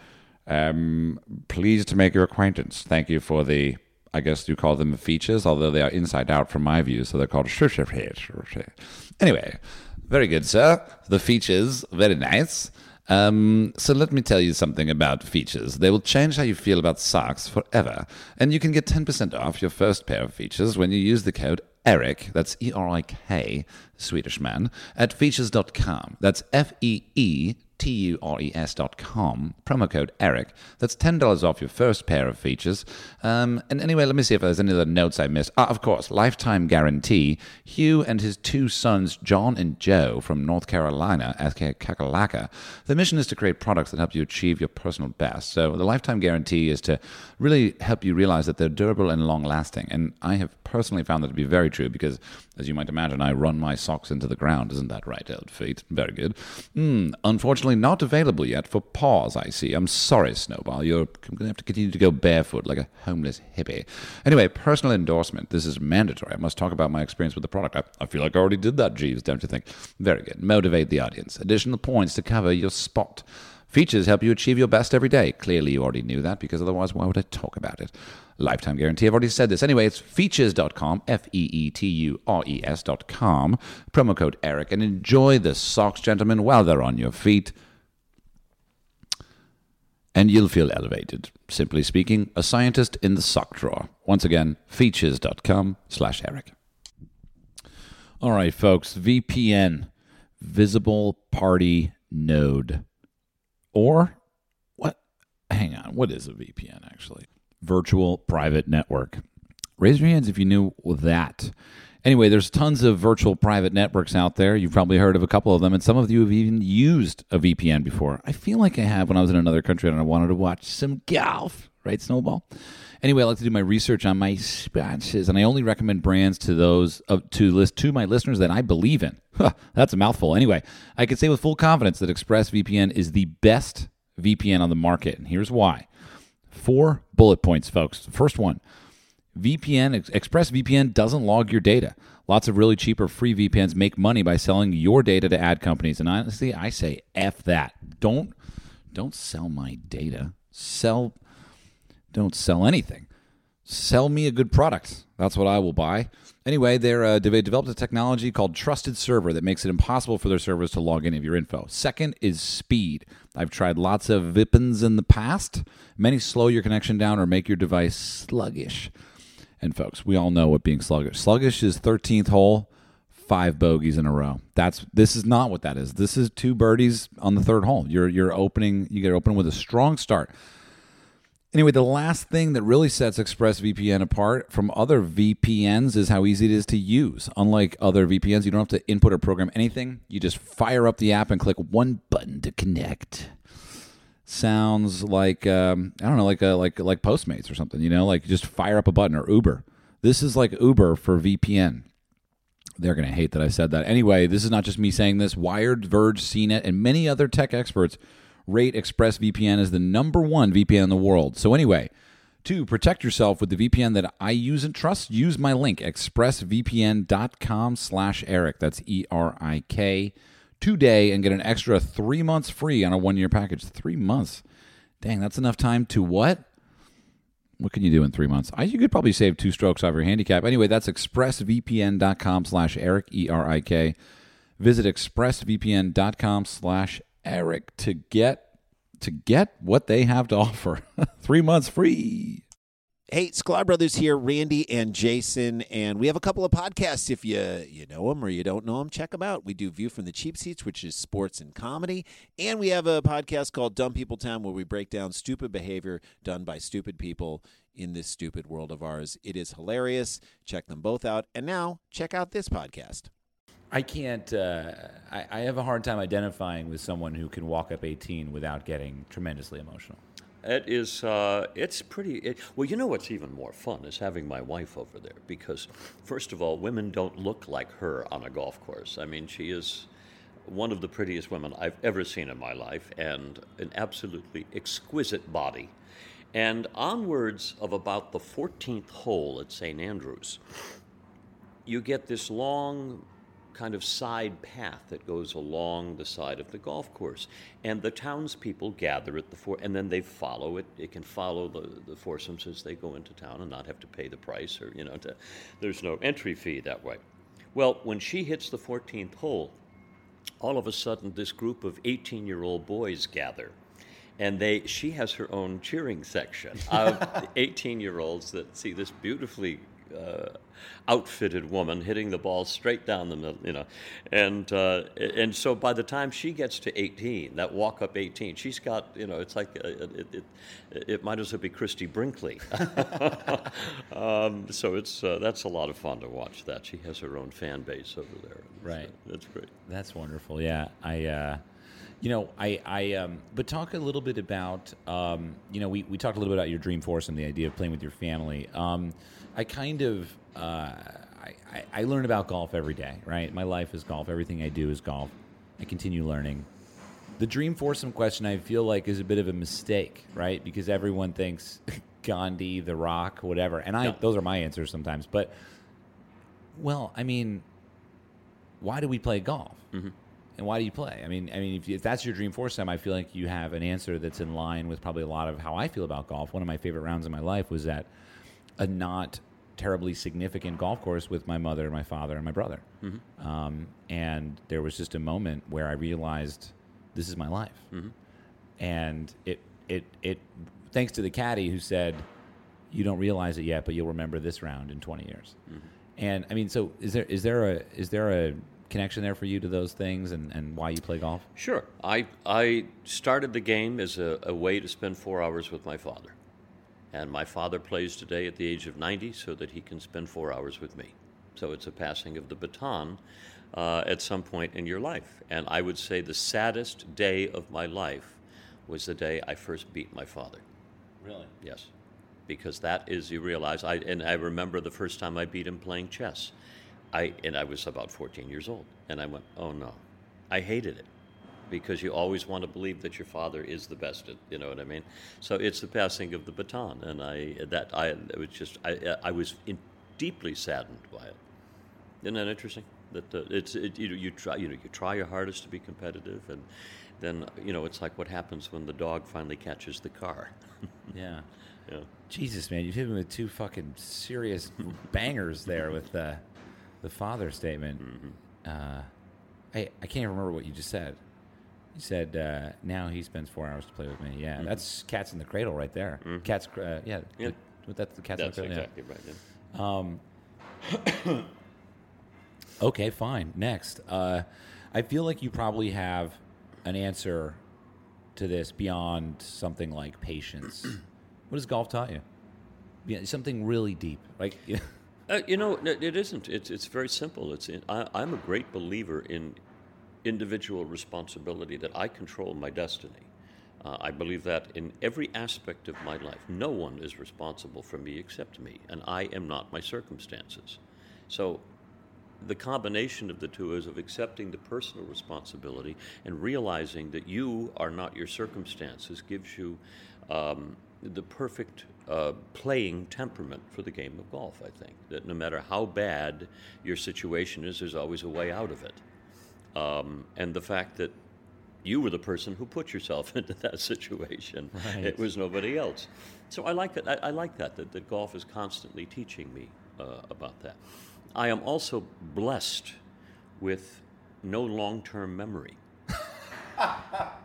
um, pleased to make your acquaintance. Thank you for the I guess you call them Feetures, although they are inside out from my view, so they're called Anyway, very good, sir. The Feetures, very nice. Um, so let me tell you something about Feetures. They will change how you feel about socks forever, and you can get 10% off your first pair of Feetures when you use the code Eric, that's E R I K, Swedish man, at feetures.com. That's F E E T-U-R-E-S dot com, promo code ERIK. That's $10 off your first pair of Feetures. Um, and anyway, let me see if there's any other notes I missed. Ah, of course, lifetime guarantee. Hugh and his two sons, John and Joe, from North Carolina, aka Kakalaka. The mission is to create products that help you achieve your personal best. So the lifetime guarantee is to really help you realize that they're durable and long lasting. And I have personally found that to be very true because, as you might imagine, I run my socks into the ground. Isn't that right, old feet? Very good. Mm, unfortunately, not available yet for paws, I see. I'm sorry, Snowball. You're going to have to continue to go barefoot like a homeless hippie. Anyway, personal endorsement. This is mandatory. I must talk about my experience with the product. I, I feel like I already did that, Jeeves, don't you think? Very good. Motivate the audience. Additional points to cover your spot. Feetures help you achieve your best every day. Clearly, you already knew that because otherwise, why would I talk about it? Lifetime guarantee. I've already said this. Anyway, it's feetures.com, F E E T U R E S.com. Promo code Erik, and enjoy the socks, gentlemen, while they're on your feet and you'll feel elevated. Simply speaking, a scientist in the sock drawer. Once again, feetures.com slash Erik. All right, folks, VPN, visible party node. Or what? Hang on, what is a VPN actually? Virtual private network. Raise your hands if you knew that. Anyway, there's tons of virtual private networks out there. You've probably heard of a couple of them, and some of you have even used a VPN before. I feel like I have when I was in another country and I wanted to watch some golf, right, Snowball? Anyway, I like to do my research on my sponsors, and I only recommend brands to those uh, to list to my listeners that I believe in. That's a mouthful. Anyway, I can say with full confidence that ExpressVPN is the best VPN on the market, and here's why. Four bullet points, folks. First one VPN, ExpressVPN doesn't log your data. Lots of really cheap or free VPNs make money by selling your data to ad companies. And honestly, I say F that. Don't don't sell my data. Sell don't sell anything. Sell me a good product. That's what I will buy. Anyway, uh, they developed a technology called Trusted Server that makes it impossible for their servers to log any of your info. Second is speed. I've tried lots of VPNs in the past. Many slow your connection down or make your device sluggish. And folks, we all know what being sluggish. Sluggish is 13th hole, five bogeys in a row. That's this is not what that is. This is two birdies on the third hole. You're you're opening you get open with a strong start. Anyway, the last thing that really sets ExpressVPN apart from other VPNs is how easy it is to use. Unlike other VPNs, you don't have to input or program anything. You just fire up the app and click one button to connect sounds like um, I don't know, like a, like like Postmates or something. You know, like just fire up a button or Uber. This is like Uber for VPN. They're going to hate that I said that. Anyway, this is not just me saying this. Wired, Verge, CNET, and many other tech experts rate ExpressVPN as the number one VPN in the world. So anyway, to protect yourself with the VPN that I use and trust, use my link expressvpn.com slash Erik. That's E-R-I-K today and get an extra three months free on a one year package. Three months. Dang, that's enough time to what? What can you do in three months? I, you could probably save two strokes off your handicap. Anyway, that's expressvpn.com slash Erik, E R I K. Visit expressvpn.com slash Erik to get to get what they have to offer. three months free. Hey, Sklar Brothers here, Randy and Jason, and we have a couple of podcasts. If you you know them or you don't know them, check them out. We do View from the Cheap Seats, which is sports and comedy, and we have a podcast called Dumb People Town, where we break down stupid behavior done by stupid people in this stupid world of ours. It is hilarious. Check them both out, and now check out this podcast. I can't. Uh, I, I have a hard time identifying with someone who can walk up 18 without getting tremendously emotional. It is. Uh, it's pretty. It, well, you know what's even more fun is having my wife over there because, first of all, women don't look like her on a golf course. I mean, she is one of the prettiest women I've ever seen in my life, and an absolutely exquisite body. And onwards of about the 14th hole at St. Andrews, you get this long kind of side path that goes along the side of the golf course. And the townspeople gather at the four, and then they follow it. It can follow the, the foursomes as they go into town and not have to pay the price or, you know, to, there's no entry fee that way. Well, when she hits the 14th hole, all of a sudden this group of 18 year old boys gather and they she has her own cheering section of 18 year olds that see this beautifully uh, outfitted woman hitting the ball straight down the middle, you know, and uh, and so by the time she gets to 18, that walk up 18, she's got, you know, it's like uh, it, it, it might as well be Christie Brinkley. um, so it's uh, that's a lot of fun to watch. That she has her own fan base over there. Right. that's great. That's wonderful. Yeah, I, uh, you know, I, I, um, but talk a little bit about, um, you know, we, we talked a little bit about your dream force and the idea of playing with your family. Um, I kind of, uh, I, I, I learn about golf every day, right? My life is golf. Everything I do is golf. I continue learning. The dream foursome question, I feel like, is a bit of a mistake, right? Because everyone thinks Gandhi, The Rock, whatever, and I Yeah. those are my answers sometimes. But well, I mean, why do we play golf? Mm-hmm. And why do you play? I mean, I mean, if, if that's your dream foursome, I feel like you have an answer that's in line with probably a lot of how I feel about golf. One of my favorite rounds in my life was at a not terribly significant golf course with my mother, my father, and my brother. Mm-hmm. Um, and there was just a moment where I realized this is my life, mm-hmm. and it it it thanks to the caddy who said you don't realize it yet, but you'll remember this round in 20 years. Mm-hmm. And I mean, so is there is there a is there a connection there for you to those things and, and why you play golf? Sure. I, I started the game as a, a way to spend four hours with my father. And my father plays today at the age of 90 so that he can spend four hours with me. So it's a passing of the baton uh, at some point in your life. And I would say the saddest day of my life was the day I first beat my father. Really? Yes, because that is you realize. I and I remember the first time I beat him playing chess. I and I was about 14 years old, and I went, "Oh no," I hated it because you always want to believe that your father is the best. At, you know what I mean? So it's the passing of the baton, and I that I it was just I I was in, deeply saddened by it. Isn't that interesting? That uh, it's it, you know you try you know you try your hardest to be competitive, and then you know it's like what happens when the dog finally catches the car. Yeah. yeah. Jesus, man, you've hit me with two fucking serious bangers there with the the father statement. Uh, I I can't remember what you just said. You said uh, now he spends four hours to play with me. Yeah, that's cats in the cradle right there. Cats, uh, yeah, Yeah. the- that's the cats That's in the cradle. yeah. right. yeah. Okay, fine. Next, uh, I feel like you probably have an answer to this beyond something like patience. what has golf taught you? Yeah, something really deep, like Uh, you know, it isn't. It's it's very simple. It's in, I, I'm a great believer in individual responsibility. That I control my destiny. Uh, I believe that in every aspect of my life, no one is responsible for me except me, and I am not my circumstances. So, the combination of the two is of accepting the personal responsibility and realizing that you are not your circumstances gives you um, the perfect uh, playing temperament for the game of golf. I think that no matter how bad your situation is, there's always a way out of it. Um, and the fact that you were the person who put yourself into that situation. Right. It was nobody else. So I like that. I, I like that, that that golf is constantly teaching me uh, about that. I am also blessed with no long-term memory.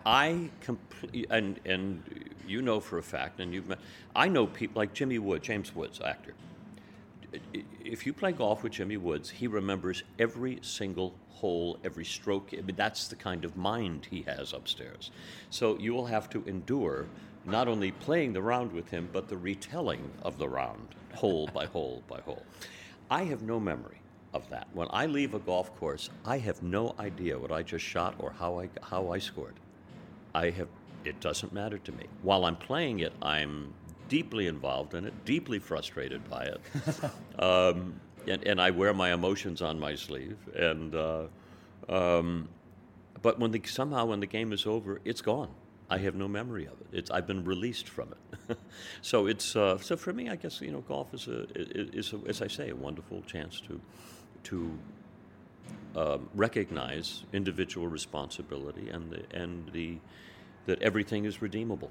I complete and and you know for a fact, and you've met. I know people like Jimmy Wood, James Woods, actor. If you play golf with Jimmy Woods, he remembers every single hole, every stroke. I mean, that's the kind of mind he has upstairs. So you will have to endure not only playing the round with him, but the retelling of the round, hole by hole by hole. I have no memory of that. When I leave a golf course, I have no idea what I just shot or how I how I scored. I have it doesn't matter to me. While I'm playing it, I'm deeply involved in it, deeply frustrated by it, um, and, and, I wear my emotions on my sleeve. And uh, um, but when the, somehow when the game is over, it's gone. I have no memory of it. It's, I've been released from it. so it's uh, so for me, I guess you know, golf is a is a, as I say, a wonderful chance to to um, recognize individual responsibility and the, and the that everything is redeemable.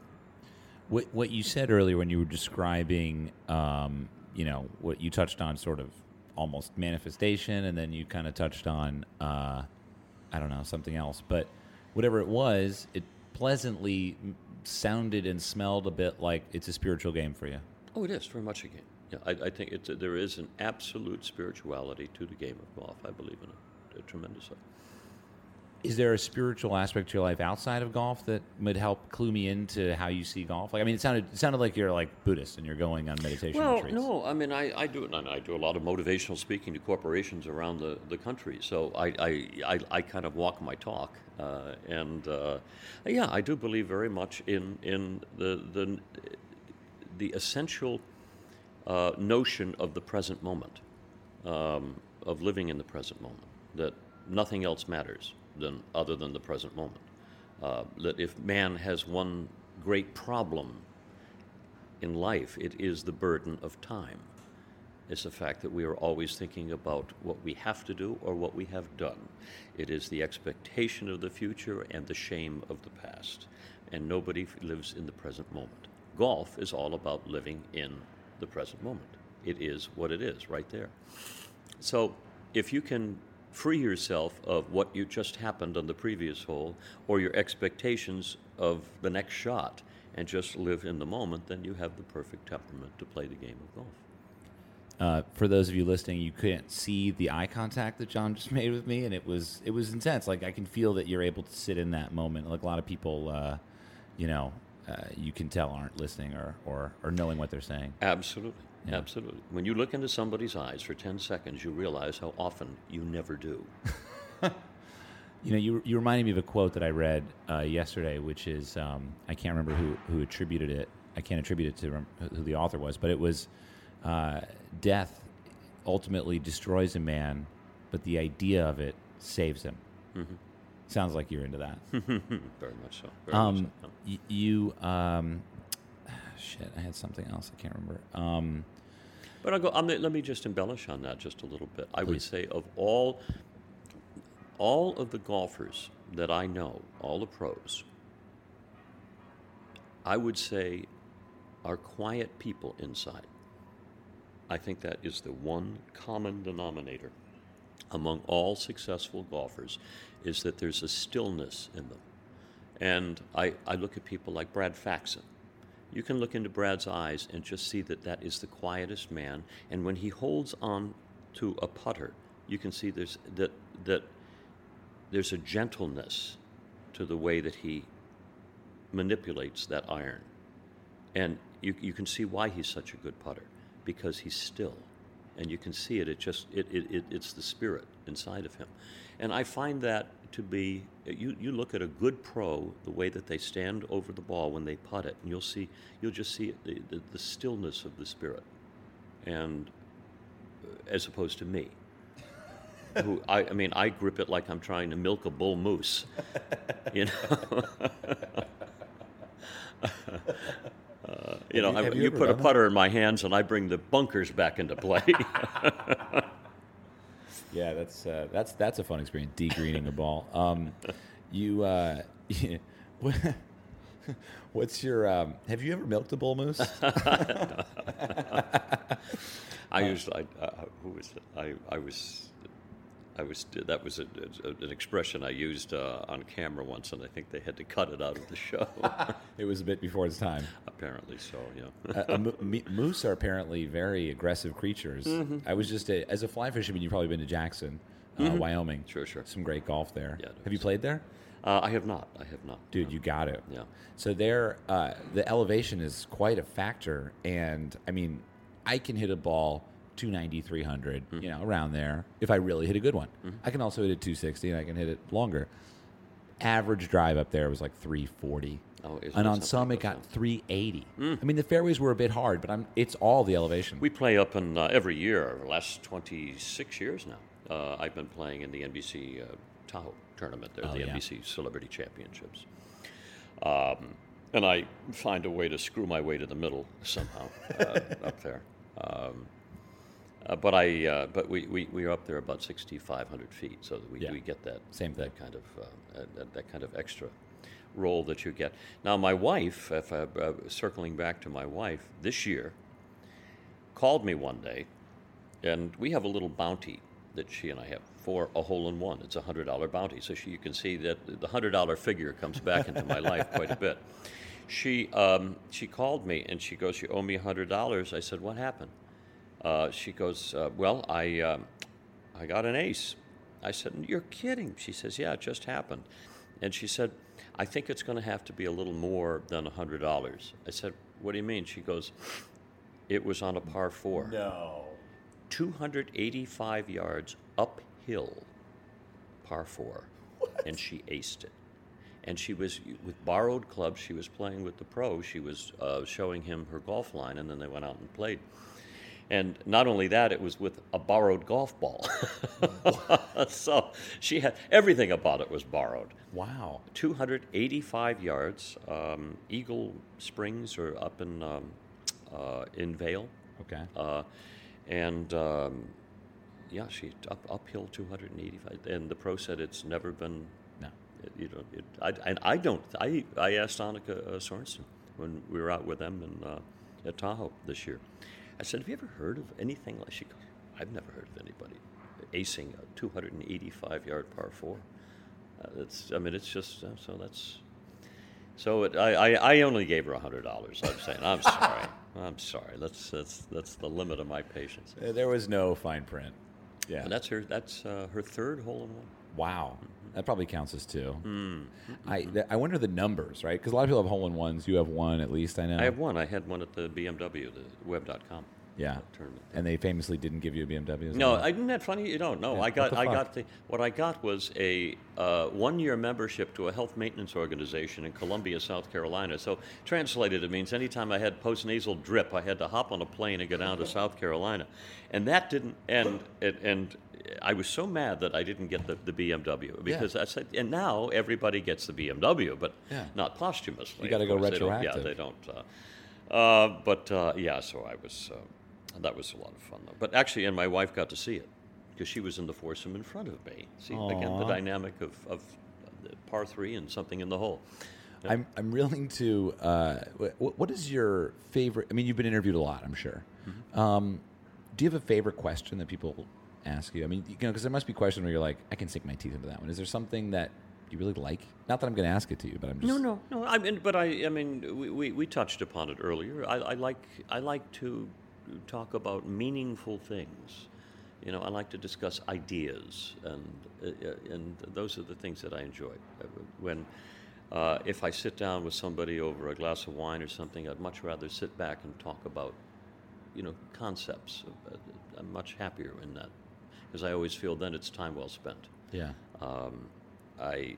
What what you said earlier when you were describing, um, you know, what you touched on, sort of almost manifestation, and then you kind of touched on, uh, I don't know, something else, but whatever it was, it pleasantly sounded and smelled a bit like it's a spiritual game for you. Oh, it is very much a game. Yeah, I, I think it's a, there is an absolute spirituality to the game of golf. I believe in it uh, tremendously. Is there a spiritual aspect to your life outside of golf that would help clue me into how you see golf? Like, I mean, it sounded it sounded like you're like Buddhist and you're going on meditation well, retreats. no, I mean, I, I do I do a lot of motivational speaking to corporations around the, the country. So I, I, I, I kind of walk my talk, uh, and uh, yeah, I do believe very much in in the the the essential uh, notion of the present moment, um, of living in the present moment, that nothing else matters than other than the present moment. Uh, that if man has one great problem in life, it is the burden of time. It's the fact that we are always thinking about what we have to do or what we have done. It is the expectation of the future and the shame of the past. And nobody lives in the present moment. Golf is all about living in the present moment. It is what it is right there. So if you can free yourself of what you just happened on the previous hole or your expectations of the next shot and just live in the moment, then you have the perfect temperament to play the game of golf. Uh, for those of you listening, you couldn't see the eye contact that John just made with me, and it was it was intense. Like I can feel that you're able to sit in that moment. Like a lot of people, uh, you know, uh, you can tell aren't listening or, or, or knowing what they're saying. Absolutely. Yeah. Absolutely. When you look into somebody's eyes for 10 seconds, you realize how often you never do. you know, you, you reminded me of a quote that I read uh, yesterday, which is um, I can't remember who, who attributed it. I can't attribute it to who the author was, but it was uh, death ultimately destroys a man, but the idea of it saves him. Mm-hmm. Sounds like you're into that. Very much so. Very um, much so. y- you, um, shit, I had something else. I can't remember. Um, but I'll go. I'm, let me just embellish on that just a little bit. I Please. would say of all, all of the golfers that I know, all the pros, I would say, are quiet people inside. I think that is the one common denominator among all successful golfers is that there's a stillness in them. And I, I look at people like Brad Faxon. You can look into Brad's eyes and just see that that is the quietest man. And when he holds on to a putter, you can see there's, that, that there's a gentleness to the way that he manipulates that iron. And you, you can see why he's such a good putter, because he's still and you can see it. It just it, it, it, it's the spirit inside of him, and I find that to be you. You look at a good pro, the way that they stand over the ball when they putt it, and you'll see you'll just see the, the, the stillness of the spirit, and uh, as opposed to me. Who I, I mean, I grip it like I'm trying to milk a bull moose, you know. Uh, you know, you, I, you you put a that? putter in my hands, and I bring the bunkers back into play. yeah, that's uh, that's that's a fun experience. Degreening a ball. Um, you, uh, what's your? Um, have you ever milked a bull moose? I used. I, uh, who was? I, I was. I was that was a, a, an expression I used uh, on camera once, and I think they had to cut it out of the show. it was a bit before its time. Apparently so, yeah. uh, mo- moose are apparently very aggressive creatures. Mm-hmm. I was just a, as a fly fisherman. You've probably been to Jackson, uh, Wyoming. Mm-hmm. Sure, sure. Some great golf there. Yeah, Have you played there? Uh, I have not. I have not. Dude, you got it. Yeah. So there, uh, the elevation is quite a factor, and I mean, I can hit a ball 290, 300, Mm-hmm. you know, around there if I really hit a good one. I can also hit it 260, and I can hit it longer. Average drive up there was like 340. Oh, and on some it got goes 380. I mean, the fairways were a bit hard, but I'm, it's all the elevation. We play up in uh, every year, the last 26 years now. Uh, I've been playing in the NBC uh, Tahoe tournament there, Oh, the yeah. NBC Celebrity Championships. Um, and I find a way to screw my way to the middle somehow uh, up there. Um, uh, but I, uh, but we, we, we are up there about 6,500 feet, so that we, Yeah. we get that Same thing. that kind of uh, uh, that, that kind of extra role that you get. Now, my wife, if I, uh, circling back to my wife, this year called me one day, and we have a little bounty that she and I have for a hole in one. It's a hundred dollar bounty, so she, you can see that the hundred dollar figure comes back into my life quite a bit. She um, she called me and she goes, "You owe me a hundred dollars." I said, "What happened?" Uh, she goes, uh, "Well, I um, I got an ace." I said, "You're kidding." She says, "Yeah, it just happened." And she said, "I think it's going to have to be a little more than a hundred dollars." I said, "What do you mean?" She goes, "It was on a par four. no. 285 yards uphill, par four, What? and she aced it. And she was with borrowed clubs. She was playing with the pro. She was uh, showing him her golf line, and then they went out and played. And not only that, it was with a borrowed golf ball. so she had everything about it was borrowed. Wow. 285 yards. Um, Eagle Springs are up in um, uh, in Vail. Okay. Uh, and um, yeah, she up uphill 285. And the pro said it's never been. No. It, you know, it, I, and I don't. I I asked Annika uh, Sorenstam when we were out with them in, uh, at Tahoe this year. I said, "Have you ever heard of anything like?" She goes, "I've never heard of anybody acing a 285 yard par four. Uh, it's. I mean, it's just uh, so that's." So it, I, I, I only gave her hundred dollars. I'm saying I'm sorry. I'm sorry. That's that's that's the limit of my patience. Uh, There was no fine print. Yeah. And that's her. That's uh, her third hole in one. Wow. That probably counts as two. Hmm. I th- I wonder the numbers, right? Because a lot of people have hole in ones. You have one at least. I know. I have one. I had one at the BMW, the web.com Yeah. tournament. And they famously didn't give you a BMW. as No. I, isn't that funny? You don't know. Yeah, I got, I got the. What I got was a uh, one-year membership to a health maintenance organization in Columbia, South Carolina. So translated, it means anytime I had postnasal drip, I had to hop on a plane and go down to South Carolina, and that didn't. end. and, and I was so mad that I didn't get the, the BMW because I said, and now everybody gets the BMW, but Yeah. not posthumously. You gotta go course. They retroactive. Yeah, they don't. Uh, uh, but uh, yeah, so I was. Uh, that was a lot of fun, though. But actually, and my wife got to see it because she was in the foursome in front of me. See again the dynamic of, of the par three and something in the hole. I'm I'm willing to. Uh, what, what is your favorite? I mean, you've been interviewed a lot, I'm sure. Mm-hmm. Um, do you have a favorite question that people ask you? I mean, you know, because there must be questions where you're like, I can sink my teeth into that one. Is there something that you really like? Not that I'm going to ask it to you, but I'm just No, no, no. I mean, but I, I mean, we, we, we touched upon it earlier. I, I like I like to talk about meaningful things. You know, I like to discuss ideas, and uh, and those are the things that I enjoy. When uh, if I sit down with somebody over a glass of wine or something, I'd much rather sit back and talk about, you know, concepts. I'm much happier in that because I always feel then it's time well spent. Yeah. Um, I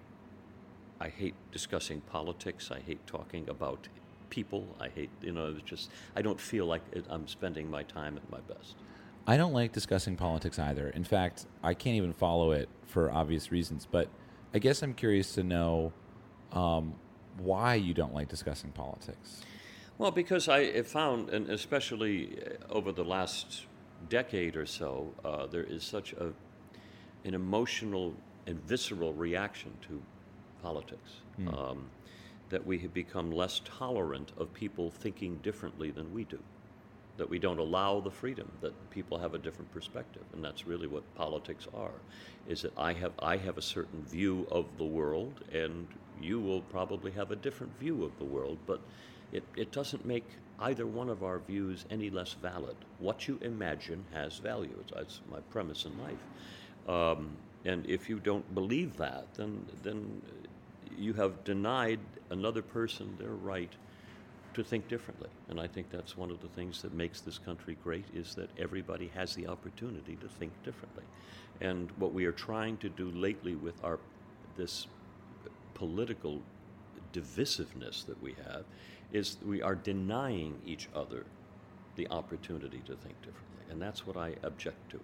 I hate discussing politics. I hate talking about people. I hate you know it's just I don't feel like it, I'm spending my time at my best. I don't like discussing politics either. In fact, I can't even follow it for obvious reasons. But I guess I'm curious to know um, why you don't like discussing politics. Well, because I found, and especially over the last decade or so, uh, there is such a an emotional and visceral reaction to politics um, that we have become less tolerant of people thinking differently than we do. That we don't allow the freedom that people have a different perspective, and that's really what politics are. Is that I have I have a certain view of the world, and you will probably have a different view of the world, but it, it doesn't make either one of our views any less valid. What you imagine has value. That's my premise in life. Um, and if you don't believe that, then then you have denied another person their right to think differently. And I think that's one of the things that makes this country great is that everybody has the opportunity to think differently. And what we are trying to do lately with our this political divisiveness that we have is we are denying each other the opportunity to think differently. And that's what I object to.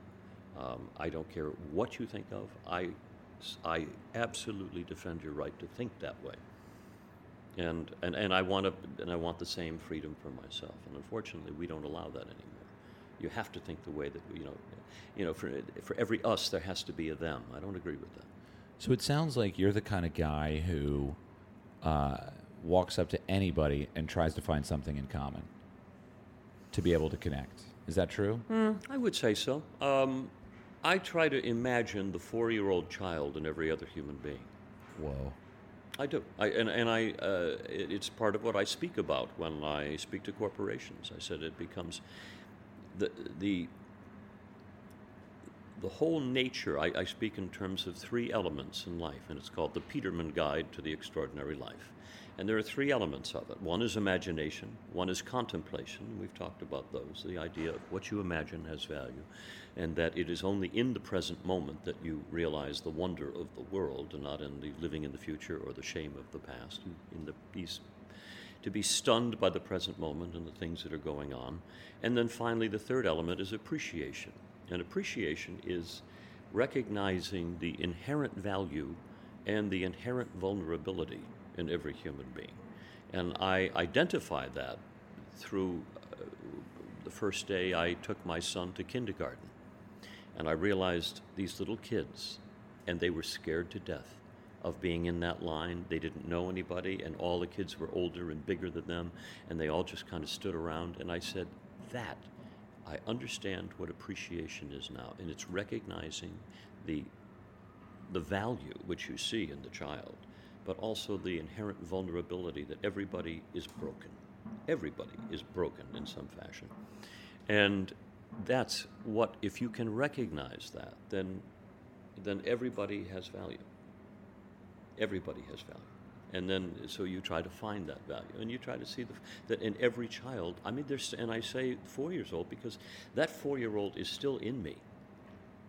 Um, I don't care what you think of. I, I absolutely defend your right to think that way. And, and, and I want to, and I want the same freedom for myself. And unfortunately, we don't allow that anymore. You have to think the way that you know, you know. For for every us, there has to be a them. I don't agree with that. So it sounds like you're the kind of guy who uh, walks up to anybody and tries to find something in common to be able to connect. Is that true? I would say so. Um, I try to imagine the four-year-old child in every other human being. Whoa. I do, I, and and I uh, it, it's part of what I speak about when I speak to corporations. I said it becomes the the the whole nature. I, I speak in terms of three elements in life, and it's called the Peterman Guide to the Extraordinary Life. And there are three elements of it. One is imagination, one is contemplation. We've talked about those. The idea of what you imagine has value, and that it is only in the present moment that you realize the wonder of the world, and not in the living in the future or the shame of the past. In the peace, to be stunned by the present moment and the things that are going on. And then finally, the third element is appreciation. And appreciation is recognizing the inherent value and the inherent vulnerability in every human being. And I identify that through uh, the first day I took my son to kindergarten. And I realized these little kids, and they were scared to death of being in that line. They didn't know anybody, and all the kids were older and bigger than them, and they all just kind of stood around. And I said, That, I understand what appreciation is now, and it's recognizing the, the value which you see in the child, but also the inherent vulnerability that everybody is broken. Everybody is broken in some fashion. And that's what, if you can recognize that, then, then everybody has value everybody has value and then so you try to find that value and you try to see the, that in every child i mean there's and i say four years old because that four year old is still in me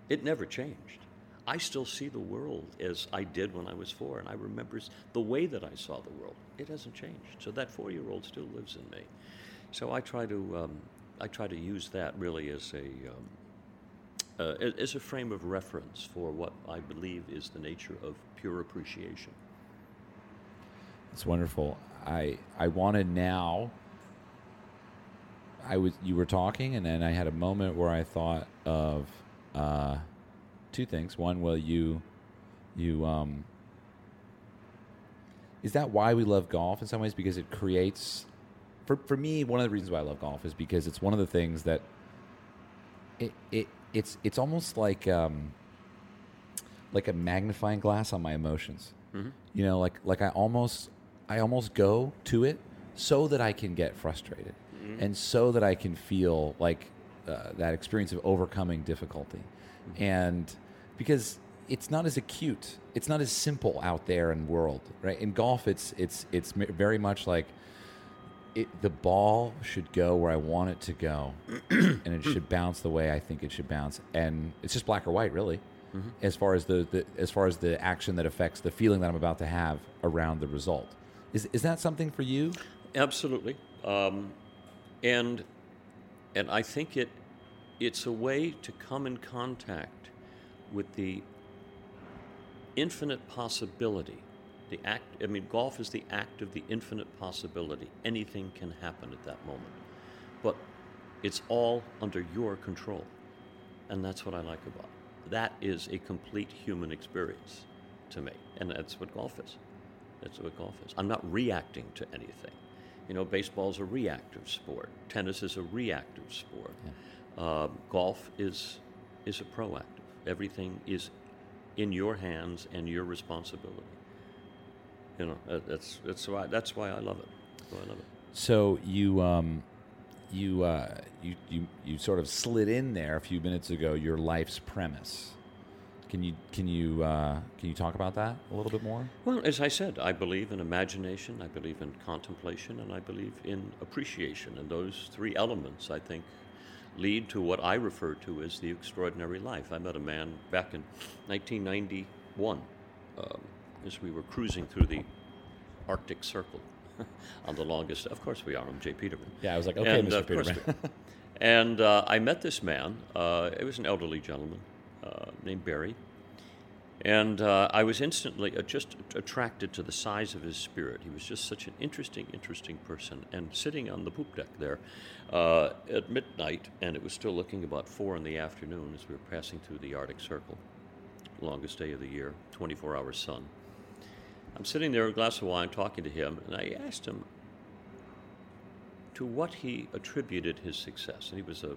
it never changed i still see the world as i did when i was four and i remember the way that i saw the world it hasn't changed so that four year old still lives in me so i try to um, i try to use that really as a um, uh, as a frame of reference for what I believe is the nature of pure appreciation. It's wonderful. I I wanted now. I was you were talking, and then I had a moment where I thought of uh, two things. One, well, you you um, is that why we love golf in some ways because it creates. For for me, one of the reasons why I love golf is because it's one of the things that it it it's it's almost like um, like a magnifying glass on my emotions. Mm-hmm. You know, like like I almost I almost go to it so that I can get frustrated Mm-hmm. and so that I can feel like uh, that experience of overcoming difficulty, Mm-hmm. and because it's not as acute, it's not as simple out there in world, right? In golf, it's it's it's very much like it, the ball should go where I want it to go, and it should bounce the way I think it should bounce, and it's just black or white, really, as far as the, the as far as the action that affects the feeling that I'm about to have around the result. Is is that something for you? Absolutely, um, and and I think it it's a way to come in contact with the infinite possibility. The act. I mean, golf is the act of the infinite possibility. Anything can happen at that moment, but it's all under your control, and that's what I like about it. That is a complete human experience to me, and that's what golf is. That's what golf is. I'm not reacting to anything. You know, baseball's a reactive sport. Tennis is a reactive sport. Um, golf is is a proactive. Everything is in your hands and your responsibility. You know, that's that's why that's why I love it. Why I love it. So you um, you uh, you you you sort of slid in there a few minutes ago. Your life's premise. Can you can you uh, can you talk about that a little bit more? Well, as I said, I believe in imagination, I believe in contemplation, and I believe in appreciation. And those three elements, I think, lead to what I refer to as the extraordinary life. I met a man back in 1991 um, as we were cruising through the Arctic Circle on the longest. Of course, we are. I'm J. Peterman. Yeah, I was like, okay, And, Mr. uh, Peterman. and uh, I met this man. Uh, it was an elderly gentleman uh, named Barry. And uh, I was instantly uh, just attracted to the size of his spirit. He was just such an interesting, interesting person. And sitting on the poop deck there uh, at midnight, and it was still looking about four in the afternoon as we were passing through the Arctic Circle, longest day of the year, 24 hour sun. I'm sitting there with a glass of wine talking to him, and I asked him to what he attributed his success. And he was a,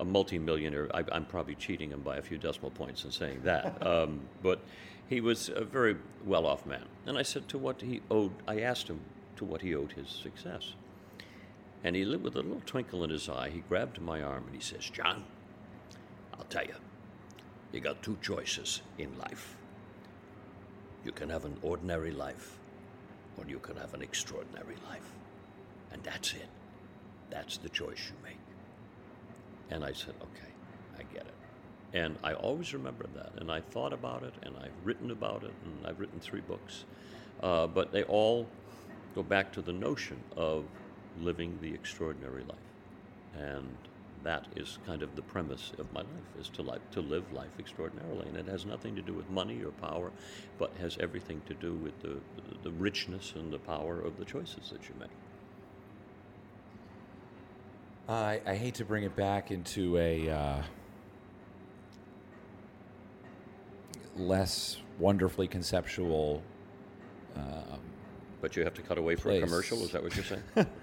a multimillionaire. I, I'm probably cheating him by a few decimal points in saying that. Um, but he was a very well off man. And I said to what he owed, I asked him to what he owed his success. And he, lit with a little twinkle in his eye, he grabbed my arm and he says, John, I'll tell you, you got two choices in life. You can have an ordinary life, or you can have an extraordinary life. And that's it. That's the choice you make. And I said, okay, I get it. And I always remember that. And I thought about it, and I've written about it, and I've written three books. Uh, but they all go back to the notion of living the extraordinary life. And that is kind of the premise of my life, is to, life, to live life extraordinarily. And it has nothing to do with money or power, but has everything to do with the, the richness and the power of the choices that you make. I, I hate to bring it back into a uh, less wonderfully conceptual. But you have to cut away for Place. a commercial. Is that what you're saying?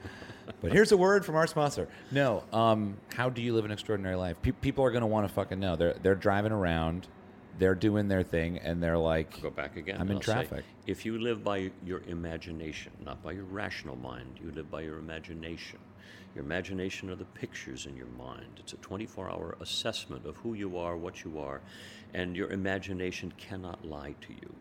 But here's a word from our sponsor. No, um, how do you live an extraordinary life? Pe- people are going to want to fucking know. They're they're driving around, they're doing their thing, and they're like, Go back again. I'm in I'll say, traffic. if you live by your imagination, not by your rational mind, you live by your imagination. Your imagination are the pictures in your mind. It's a 24 hour assessment of who you are, what you are, and your imagination cannot lie to you.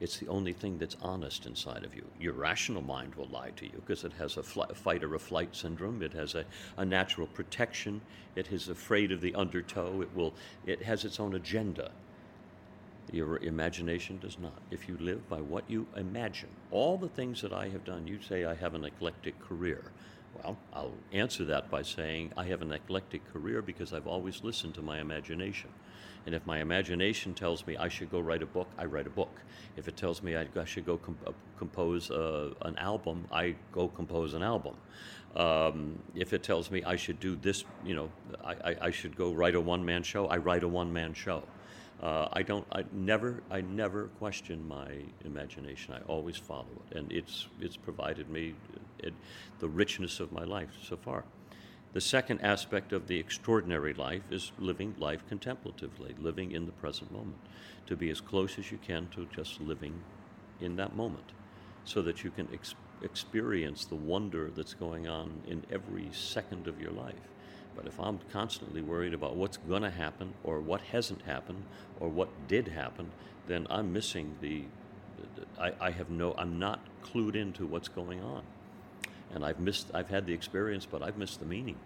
It's the only thing that's honest inside of you. Your rational mind will lie to you because it has a fli- fight or a flight syndrome. It has a, a natural protection. It is afraid of the undertow. It will. It has its own agenda. Your imagination does not. If you live by what you imagine, all the things that I have done, you say I have an eclectic career. Well, I'll answer that by saying I have an eclectic career because I've always listened to my imagination. And if my imagination tells me I should go write a book, I write a book. If it tells me I, should go uh, compose uh, an album, I go compose an album. Um, if it tells me I should do this, you know, I, I, I should go write a one man show, I write a one man show. Uh, I don't. I never. I never question my imagination. I always follow it, and it's it's provided me the richness of my life so far. The second aspect of the extraordinary life is living life contemplatively, living in the present moment, to be as close as you can to just living in that moment, so that you can ex- experience the wonder that's going on in every second of your life. But if I'm constantly worried about what's going to happen or what hasn't happened or what did happen, then I'm missing the. I, I have no. I'm not clued into what's going on, and I've missed. I've had the experience, but I've missed the meaning.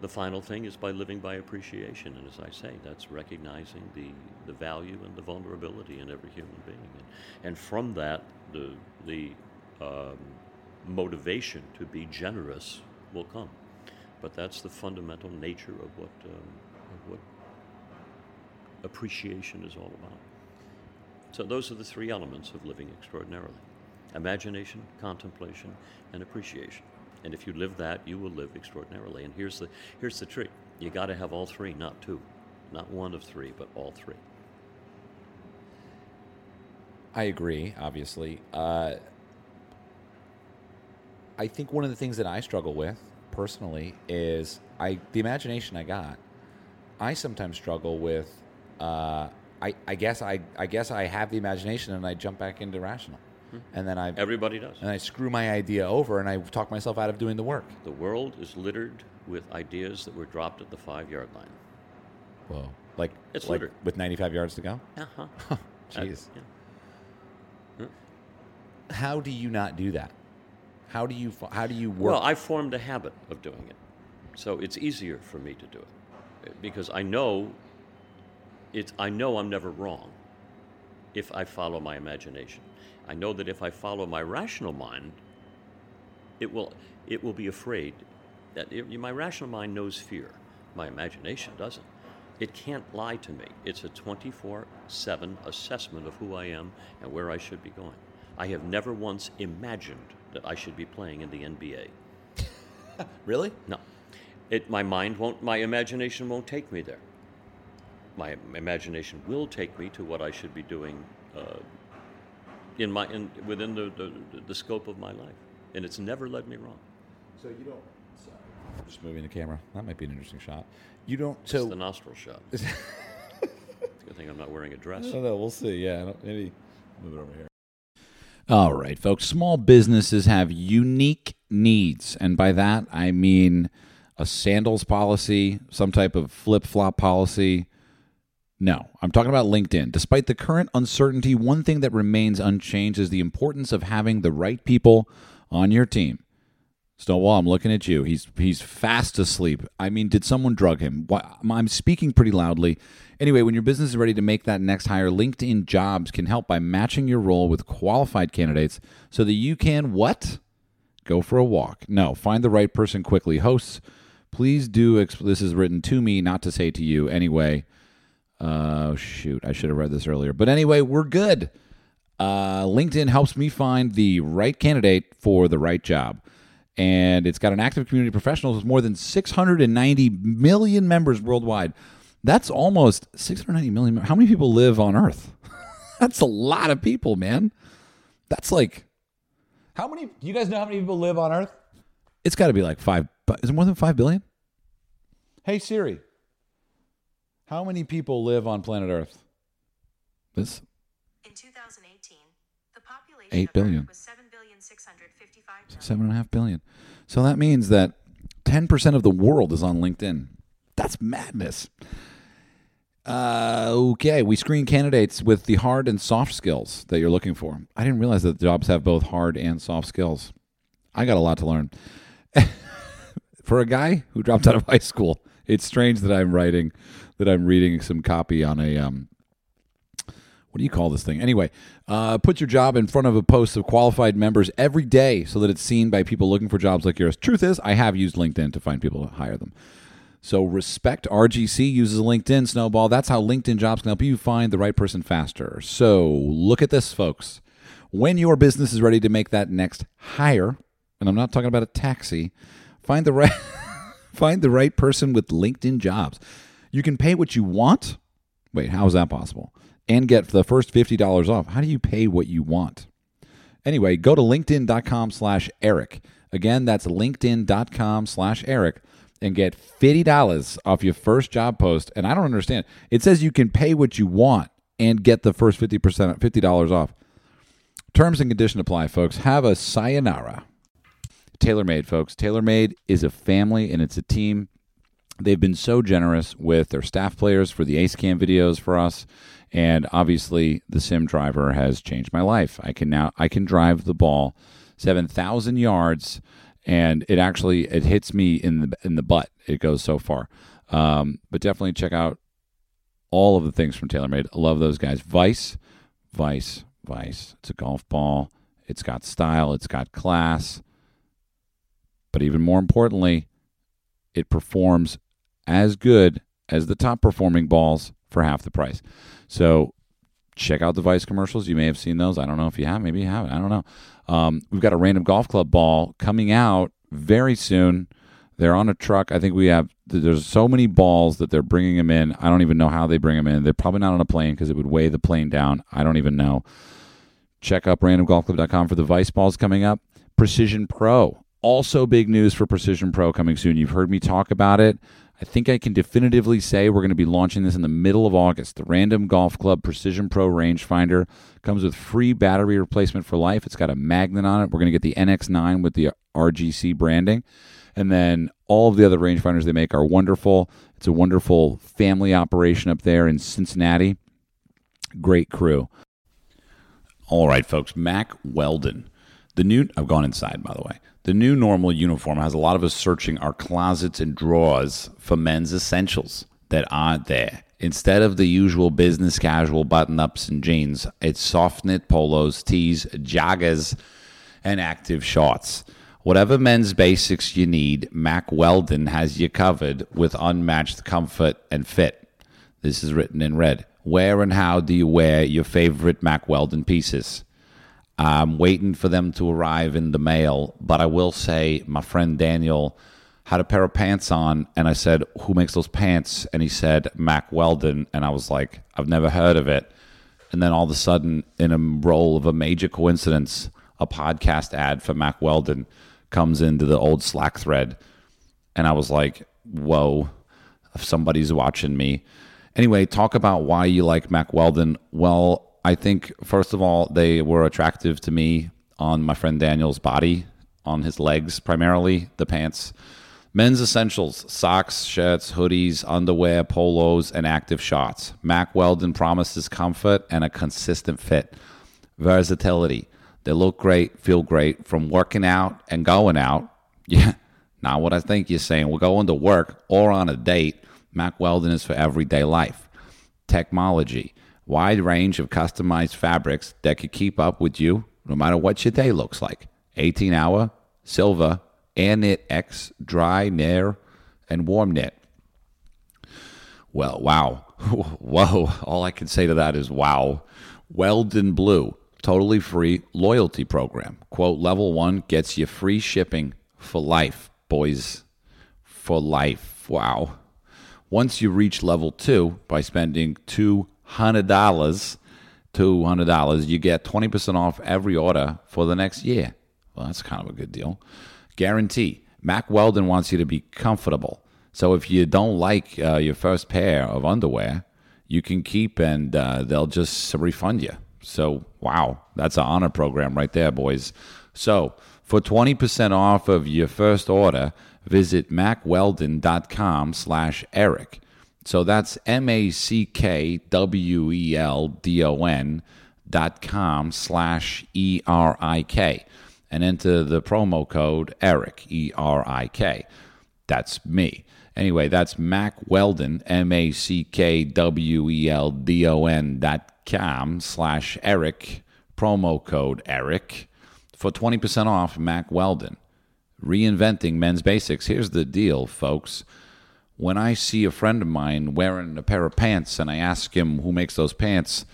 The final thing is by living by appreciation, and as I say, that's recognizing the the value and the vulnerability in every human being, and, and from that, the the um, motivation to be generous will come but that's the fundamental nature of what um, of what appreciation is all about. So those are the three elements of living extraordinarily: imagination, contemplation, and appreciation. And if you live that, you will live extraordinarily. And here's the here's the trick: you got to have all three, not two, not one of three, but all three. I agree, obviously. Uh, I think one of the things that I struggle with personally is I the imagination I got. I sometimes struggle with. Uh, I, I guess I I guess I have the imagination and I jump back into rational, and then I Everybody does. and I screw my idea over and I talk myself out of doing the work. The world is littered with ideas that were dropped at the five-yard line. Whoa! Like It's like littered. with 95 yards to go. Uh-huh. Jeez. yeah. How do you not do that? How do you how do you work? Well, I formed a habit of doing it, so it's easier for me to do it because I know it's. I know I'm never wrong. If I follow my imagination. I know that if I follow my rational mind, it will, it will be afraid. That it, my rational mind knows fear. My imagination doesn't. It can't lie to me. It's a 24 7 assessment of who I am and where I should be going. I have never once imagined that I should be playing in the NBA. Really? No. It, my mind won't, my imagination won't take me there. My imagination will take me to what I should be doing uh, in my, in, within the, the, the scope of my life. And it's never led me wrong. So you don't. Sorry. Just moving the camera. That might be an interesting shot. You don't. It's So the nostril shot. Good thing I'm not wearing a dress. I don't know. We'll see. Yeah. I don't- Maybe move it over here. All right, folks. Small businesses have unique needs. And by that, I mean a sandals policy, some type of flip flop policy. No, I'm talking about LinkedIn. Despite the current uncertainty, one thing that remains unchanged is the importance of having the right people on your team. Stonewall, I'm looking at you. He's he's fast asleep. I mean, did someone drug him? I'm speaking pretty loudly. Anyway, when your business is ready to make that next hire, LinkedIn Jobs can help by matching your role with qualified candidates so that you can what? Go for a walk. No, find the right person quickly. Hosts, please do. Exp- this is written to me, not to say to you. Anyway, uh, shoot, I should have read this earlier. But anyway, we're good. Uh, LinkedIn helps me find the right candidate for the right job. And it's got an active community of professionals with more than 690 million members worldwide. That's almost 690 million. How many people live on Earth? That's a lot of people, man. That's like, How many? Do you guys know how many people live on Earth? it's got to be like five. Is it more than five billion? Hey Siri. How many people live on planet Earth? This In 2018, the population Eight of billion. Earth was 7,655 million. seven and a half billion. So that means that 10% of the world is on LinkedIn. That's madness. Uh, okay, we screen candidates with the hard and soft skills that you're looking for. I didn't realize that jobs have both hard and soft skills. I got a lot to learn. for a guy who dropped out of high school, it's strange that I'm writing, that I'm reading some copy on a um, what do you call this thing? Anyway, uh, put your job in front of a post of qualified members every day so that it's seen by people looking for jobs like yours. Truth is, I have used LinkedIn to find people to hire them. So respect RGC uses LinkedIn Snowball. That's how LinkedIn jobs can help you find the right person faster. So look at this, folks. When your business is ready to make that next hire, and I'm not talking about a taxi, find the right find the right person with LinkedIn jobs. You can pay what you want. Wait, how is that possible? And get the first $50 off. How do you pay what you want? Anyway, go to linkedin.com slash Erik. Again, that's linkedin.com slash Erik and get $50 off your first job post. And I don't understand. It says you can pay what you want and get the first 50% $50 off. Terms and condition apply, folks. Have a sayonara. TaylorMade, folks. TaylorMade is a family and it's a team. They've been so generous with their staff players for the Ace Cam videos for us, and obviously the Sim Driver has changed my life. I can now I can drive the ball seven thousand yards, and it actually it hits me in the in the butt. It goes so far, um, but definitely check out all of the things from TaylorMade. I love those guys. Vice, Vice, Vice. It's a golf ball. It's got style. It's got class. But even more importantly, it performs as good as the top performing balls for half the price. So check out the Vice commercials. You may have seen those. I don't know if you have. Maybe you haven't. I don't know. Um, we've got a random golf club ball coming out very soon. They're on a truck. I think we have. There's so many balls that they're bringing them in. I don't even know how they bring them in. They're probably not on a plane because it would weigh the plane down. I don't even know. Check out randomgolfclub.com for the Vice balls coming up. Precision Pro. Also, big news for Precision Pro coming soon. You've heard me talk about it. I think I can definitively say we're going to be launching this in the middle of August. The Random Golf Club Precision Pro rangefinder comes with free battery replacement for life. It's got a magnet on it. We're going to get the NX9 with the RGC branding. And then all of the other rangefinders they make are wonderful. It's a wonderful family operation up there in Cincinnati. Great crew. All right, folks. Mack Weldon. The new, I've gone inside, by the way. The new normal uniform has a lot of us searching our closets and drawers for men's essentials that aren't there. Instead of the usual business casual button ups and jeans, it's soft knit polos, tees, joggers, and active shorts. Whatever men's basics you need, Mack Weldon has you covered with unmatched comfort and fit. This is written in red. Where and how do you wear your favorite Mack Weldon pieces? I'm waiting for them to arrive in the mail, but I will say my friend Daniel had a pair of pants on, and I said, Who makes those pants? And he said, Mack Weldon. And I was like, I've never heard of it. And then all of a sudden, in a role of a major coincidence, a podcast ad for Mack Weldon comes into the old Slack thread. And I was like, Whoa, if somebody's watching me. Anyway, talk about why you like Mack Weldon. Well, I think, first of all, they were attractive to me on my friend Daniel's body, on his legs primarily, the pants. Men's essentials socks, shirts, hoodies, underwear, polos, and active shots. Mack Weldon promises comfort and a consistent fit. Versatility. They look great, feel great from working out and going out. Yeah, not what I think you're saying. We're going to work or on a date. Mack Weldon is for everyday life. Technology. Wide range of customized fabrics that could keep up with you no matter what your day looks like. 18 hour, silver, air knit X, dry, nair, and warm knit. Well, wow. Whoa. All I can say to that is wow. Weldon Blue, totally free loyalty program. Quote, level one gets you free shipping for life, boys. For life. Wow. Once you reach level two by spending $200, $200, you get 20% off every order for the next year. Well, that's kind of a good deal. Guarantee. Mack Weldon wants you to be comfortable. So if you don't like uh, your first pair of underwear, you can keep and uh, they'll just refund you. So, wow, that's an honor program right there, boys. So, for 20% off of your first order, visit mackweldon.com slash Erik. So that's M-A-C-K-W-E-L-D-O-N dot com slash E-R-I-K and enter the promo code Erik, E R I K. That's me. Anyway, that's Mack Weldon, M A C K W E L D O N dot com slash Erik, promo code Erik for 20% off Mack Weldon. Reinventing men's basics. Here's the deal, folks. When I see a friend of mine wearing a pair of pants and I ask him who makes those pants,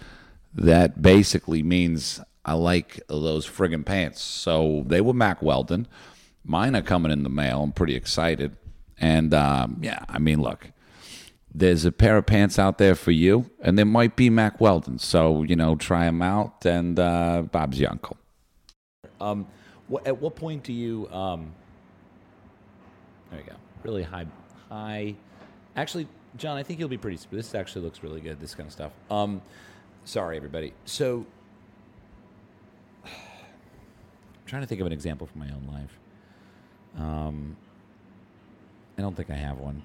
that basically means I like those friggin' pants. So they were Mack Weldon. Mine are coming in the mail. I'm pretty excited. And um, yeah, I mean, look, there's a pair of pants out there for you, and there might be Mack Weldon. So, you know, try them out, and uh, Bob's your uncle. Um, at what point do you? Um, there you go. Really high, high. Actually, John, I think you'll be pretty. This actually looks really good. This kind of stuff. Um, sorry, everybody. So, I'm trying to think of an example from my own life. Um, I don't think I have one.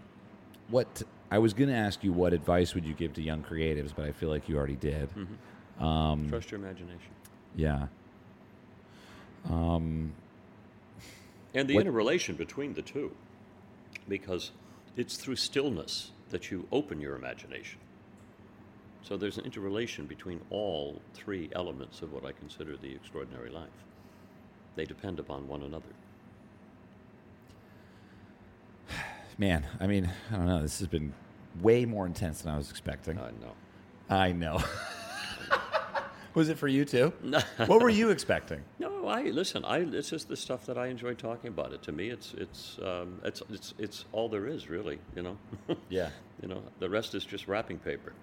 What I was going to ask you, what advice would you give to young creatives? But I feel like you already did. Um, Trust your imagination. yeah. Um, And the What- interrelation between the two, because it's through stillness that you open your imagination. So there's an interrelation between all three elements of what I consider the extraordinary life. They depend upon one another. man, I mean, I don't know. This has been way more intense than I was expecting. I know. I know. was it for you too? what were you expecting? No, I listen. I it's just the stuff that I enjoy talking about. It to me, it's it's um, it's it's it's all there is, really. You know. Yeah. you know, the rest is just wrapping paper.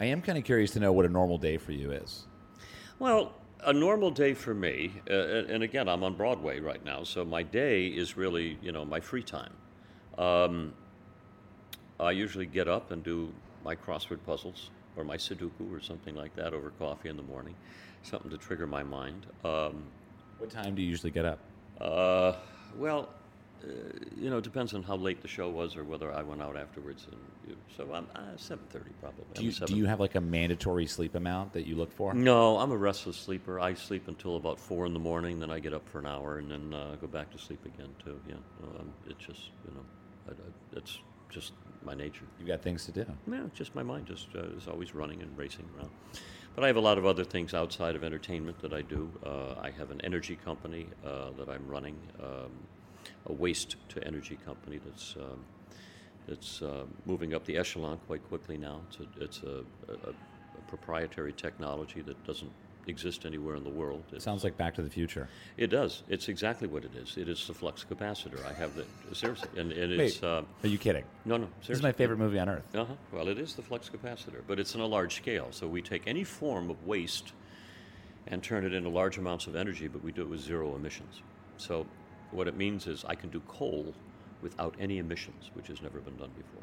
I am kind of curious to know what a normal day for you is. Well, a normal day for me, uh, and and again, I'm on Broadway right now, so my day is really, you know, my free time. Um, I usually get up and do my crossword puzzles or my Sudoku or something like that over coffee in the morning, something to trigger my mind. Um, What time do you usually get up? uh, well, uh, you know, it depends on how late the show was or whether I went out afterwards. And you, so I'm uh, seven thirty probably. Do you, do you have like a mandatory sleep amount that you look for? No, I'm a restless sleeper. I sleep until about four in the morning, then I get up for an hour and then uh, go back to sleep again too. Yeah, no, um, it's just you know, I, I, it's just my nature. You've got things to do. Yeah, just my mind just uh, is always running and racing around. But I have a lot of other things outside of entertainment that I do. Uh, I have an energy company uh, that I'm running, um, a waste to energy company that's um, it's uh, moving up the echelon quite quickly now. It's a, it's a, a, a proprietary technology that doesn't exist anywhere in the world. It Sounds like Back to the Future. it does. It's exactly what it is. It is the flux capacitor. I have the seriously, and, and Wait, it's uh, are you kidding? no, no. This is my favorite movie on earth. Uh-huh. Well, it is the flux capacitor, but it's on a large scale. So we take any form of waste and turn it into large amounts of energy, but we do it with zero emissions. So what it means is I can do coal without any emissions, which has never been done before.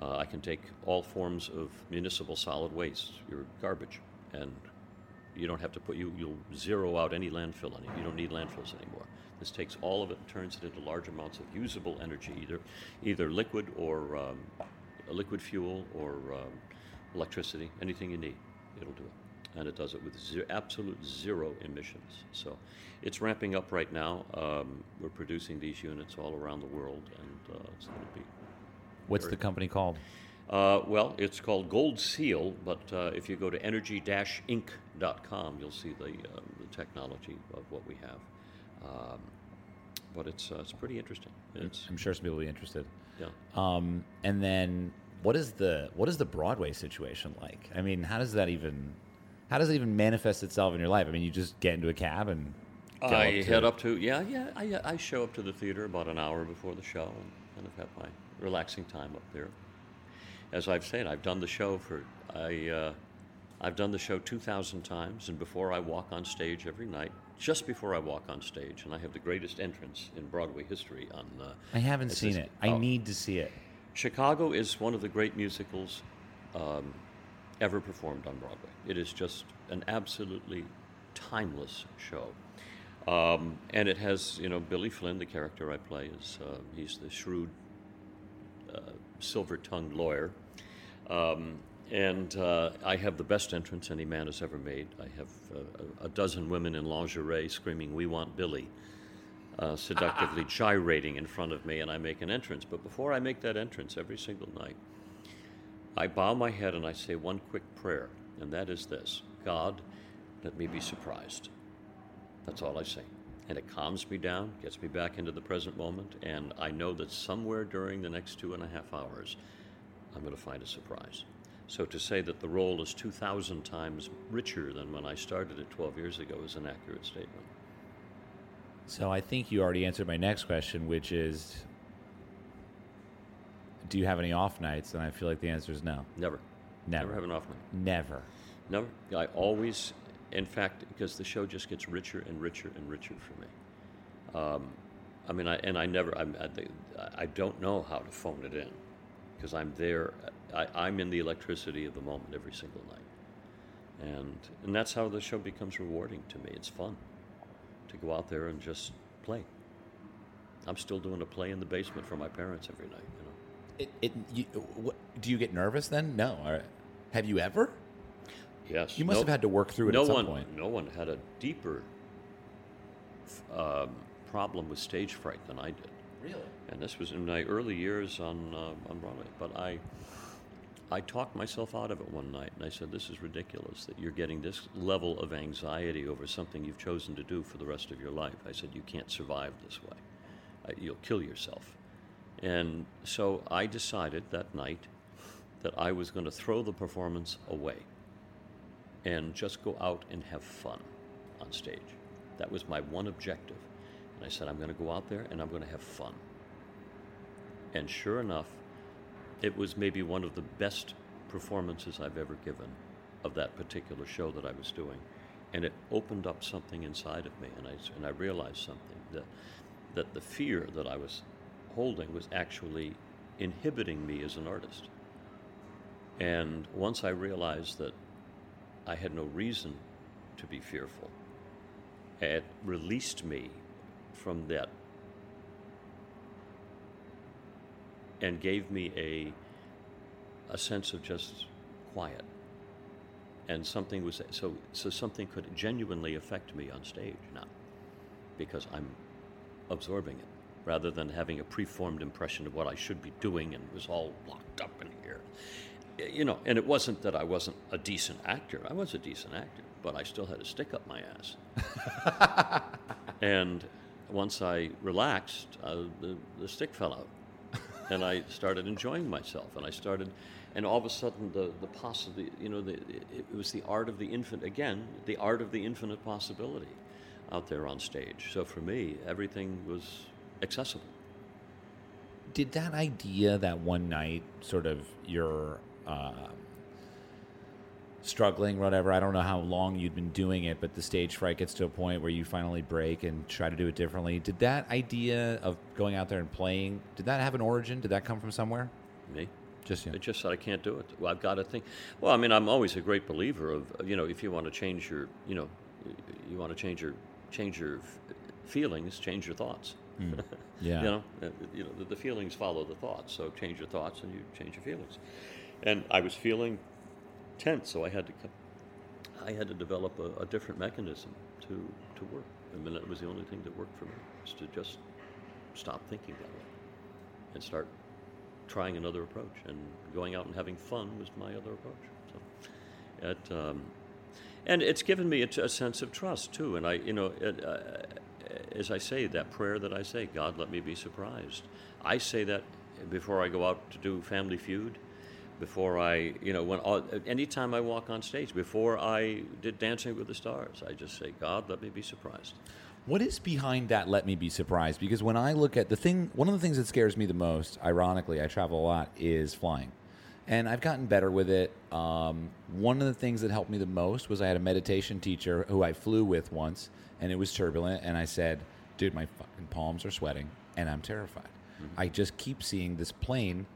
Uh, I can take all forms of municipal solid waste, your garbage, and you don't have to put you you'll zero out any landfill on it. You don't need landfills anymore. This takes all of it and turns it into large amounts of usable energy, either either liquid or um, liquid fuel or um, electricity, anything you need, it'll do it. And it does it with ze- absolute zero emissions. So it's ramping up right now. Um, we're producing these units all around the world, and uh, it's going to be What's the company called? uh, well, it's called Gold Seal, but uh, if you go to energy-inc.com, you'll see the, um, the technology of what we have. Um, but it's, uh, it's pretty interesting. It's, I'm sure some people will be interested. yeah. Um, and then what is the what is the Broadway situation like? I mean, how does that even how does it even manifest itself in your life? I mean, you just get into a cab and I up head up to, yeah, yeah, I, I show up to the theater about an hour before the show and kind of have my relaxing time up there. As I've said, I've done the show for, I, uh, I've done the show 2,000 times, and before I walk on stage every night, just before I walk on stage, and I have the greatest entrance in Broadway history on. Uh, I haven't seen this- it. I oh. need to see it. Chicago is one of the great musicals um, ever performed on Broadway. It is just an absolutely timeless show. Um, and it has, you know, Billy Flynn, the character I play, is uh, he's the shrewd, uh, silver-tongued lawyer. Um, and uh, I have the best entrance any man has ever made. I have uh, a, dozen women in lingerie screaming, "We want Billy." uh, seductively gyrating in front of me, and I make an entrance. But before I make that entrance, every single night, I bow my head and I say one quick prayer, and that is this God, let me be surprised. That's all I say. And it calms me down, gets me back into the present moment, and I know that somewhere during the next two and a half hours, I'm going to find a surprise. So to say that the role is 2,000 times richer than when I started it 12 years ago is an accurate statement. So I think you already answered my next question, which is, do you have any off nights? And I feel like the answer is no. Never. Never. Never have an off night. Never. Never. I always, in fact, because the show just gets richer and richer and richer for me. Um, I mean, I, and I never, I'm, I, I don't know how to phone it in because I'm there. I, I'm in the electricity of the moment every single night. And, and that's how the show becomes rewarding to me. It's fun to go out there and just play. I'm still doing a play in the basement for my parents every night, you know. It, it, you, what, do you get nervous then? No. Have you ever? Yes. You must no- have had to work through it no at some one, point. No one had a deeper um, problem with stage fright than I did. Really? And this was in my early years on uh, on Broadway. But I I talked myself out of it one night, and I said, "This is ridiculous that you're getting this level of anxiety over something you've chosen to do for the rest of your life." I said, "You can't survive this way. Uh, you'll kill yourself." And so I decided that night that I was going to throw the performance away and just go out and have fun on stage. That was my one objective. And I said, I'm going to go out there and I'm going to have fun. And sure enough, it was maybe one of the best performances I've ever given of that particular show that I was doing. And it opened up something inside of me, and I, and I realized something that, that the fear that I was holding was actually inhibiting me as an artist. And once I realized that I had no reason to be fearful, it released me from that and gave me a, a sense of just quiet. And something was so so something could genuinely affect me on stage now because I'm absorbing it rather than having a preformed impression of what I should be doing and was all locked up in here. You know, and it wasn't that I wasn't a decent actor. I was a decent actor, but I still had a stick up my ass. and once I relaxed, uh, the, the stick fell out. And I started enjoying myself, and I started, and all of a sudden the the possibility, you know, the, it, was the art of the infinite again, the art of the infinite possibility, out there on stage. So for me, everything was accessible. Did that idea that one night, sort of your uh, struggling, whatever, I don't know how long you'd been doing it, but the stage fright gets to a point where you finally break and try to do it differently. Did that idea of going out there and playing, did that have an origin? Did that come from somewhere? Me. Just you. It's just that I can't do it. Well, I've got to think. Well, I mean, I'm always a great believer of you know, if you want to change your, you know, you want to change your change your feelings, change your thoughts. Yeah. You know, uh, you know, the, the feelings follow the thoughts. So change your thoughts, and you change your feelings. And I was feeling tense, so I had to, I had to develop a, a different mechanism to to work. I mean, that was the only thing that worked for me, was to just stop thinking that way and start trying another approach. And going out and having fun was my other approach. So, um, and it's given me a sense of trust too. And I, you know, it, uh, as I say that prayer that I say, God, let me be surprised. I say that before I go out to do Family Feud. Before I, you know, when all, anytime I walk on stage, before I did Dancing with the Stars, I just say, God, let me be surprised. What is behind that? Let me be surprised. Because when I look at the thing, one of the things that scares me the most, ironically, I travel a lot, is flying. And I've gotten better with it. Um, one of the things that helped me the most was I had a meditation teacher who I flew with once, and it was turbulent. And I said, dude, my fucking palms are sweating, and I'm terrified. I just keep seeing this plane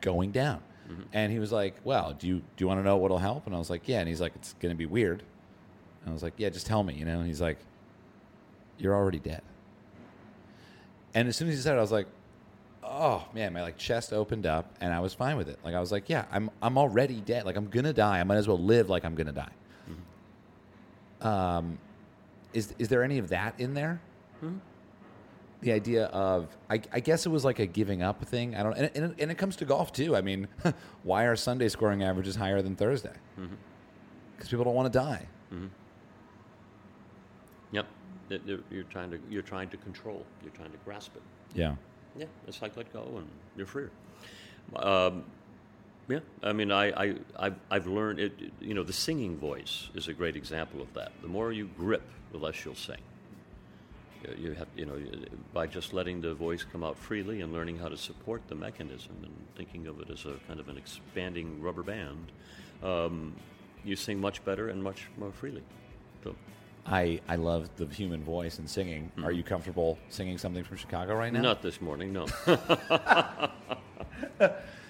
going down. Mm-hmm. And he was like, "Well, do you do you want to know what'll help?" And I was like, "Yeah." And he's like, "It's going to be weird." And I was like, "Yeah, just tell me," you know. And he's like, "You're already dead." And as soon as he said it, I was like, "Oh man!" My like chest opened up, and I was fine with it. Like I was like, "Yeah, I'm I'm already dead. Like I'm gonna die. I might as well live like I'm gonna die." Mm-hmm. Um, is is there any of that in there? Hmm? The idea of I, I guess it was like a giving up thing. I don't, and, and, and it comes to golf too. I mean, why are Sunday scoring averages higher than Thursday? Because people don't want to die. Yep, It- it- you're trying to you're trying to control. You're trying to grasp it. Yeah. Yeah, it's like let go and you're freer. Um, yeah, I mean, I, I, I've, I've learned it. You know, the singing voice is a great example of that. The more you grip, the less you'll sing. You- You have, you know, by just letting the voice come out freely and learning how to support the mechanism and thinking of it as a kind of an expanding rubber band, um, you sing much better and much more freely. So, I, I love the human voice and singing. Are you comfortable singing something from Chicago right now? not this morning, no.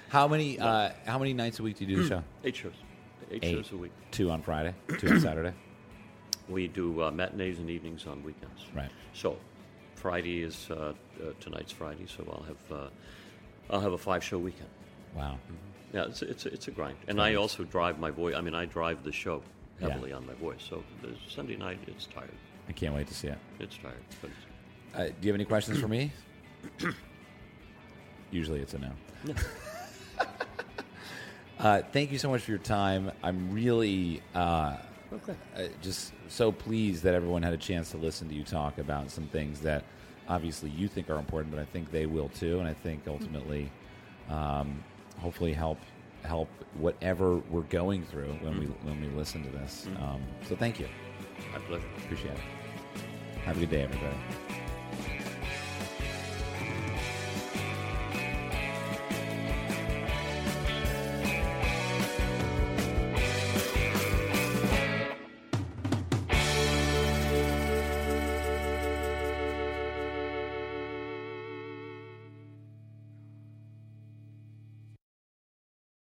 How many uh, how many nights a week do you do the show? Eight shows, eight, Eight. shows a week. Two on Friday, two on Saturday. We do uh, matinees and evenings on weekends. Right. So, Friday is uh, uh, tonight's Friday, so I'll have uh, I'll have a five show weekend. Wow. Yeah, it's it's it's a grind, and I also drive my voice. I mean, I drive the show Yeah. heavily on my voice. So the Sunday night, it's tired. I can't wait to see it. It's tired, but Uh, do you have any questions for me? Usually it's a no. uh, thank you so much for your time. I'm really uh, uh, just so pleased that everyone had a chance to listen to you talk about some things that obviously you think are important, but I think they will too. And I think ultimately, um, hopefully, help help whatever we're going through when we when we listen to this. Um, so thank you. my pleasure. Appreciate it. Have a good day, everybody.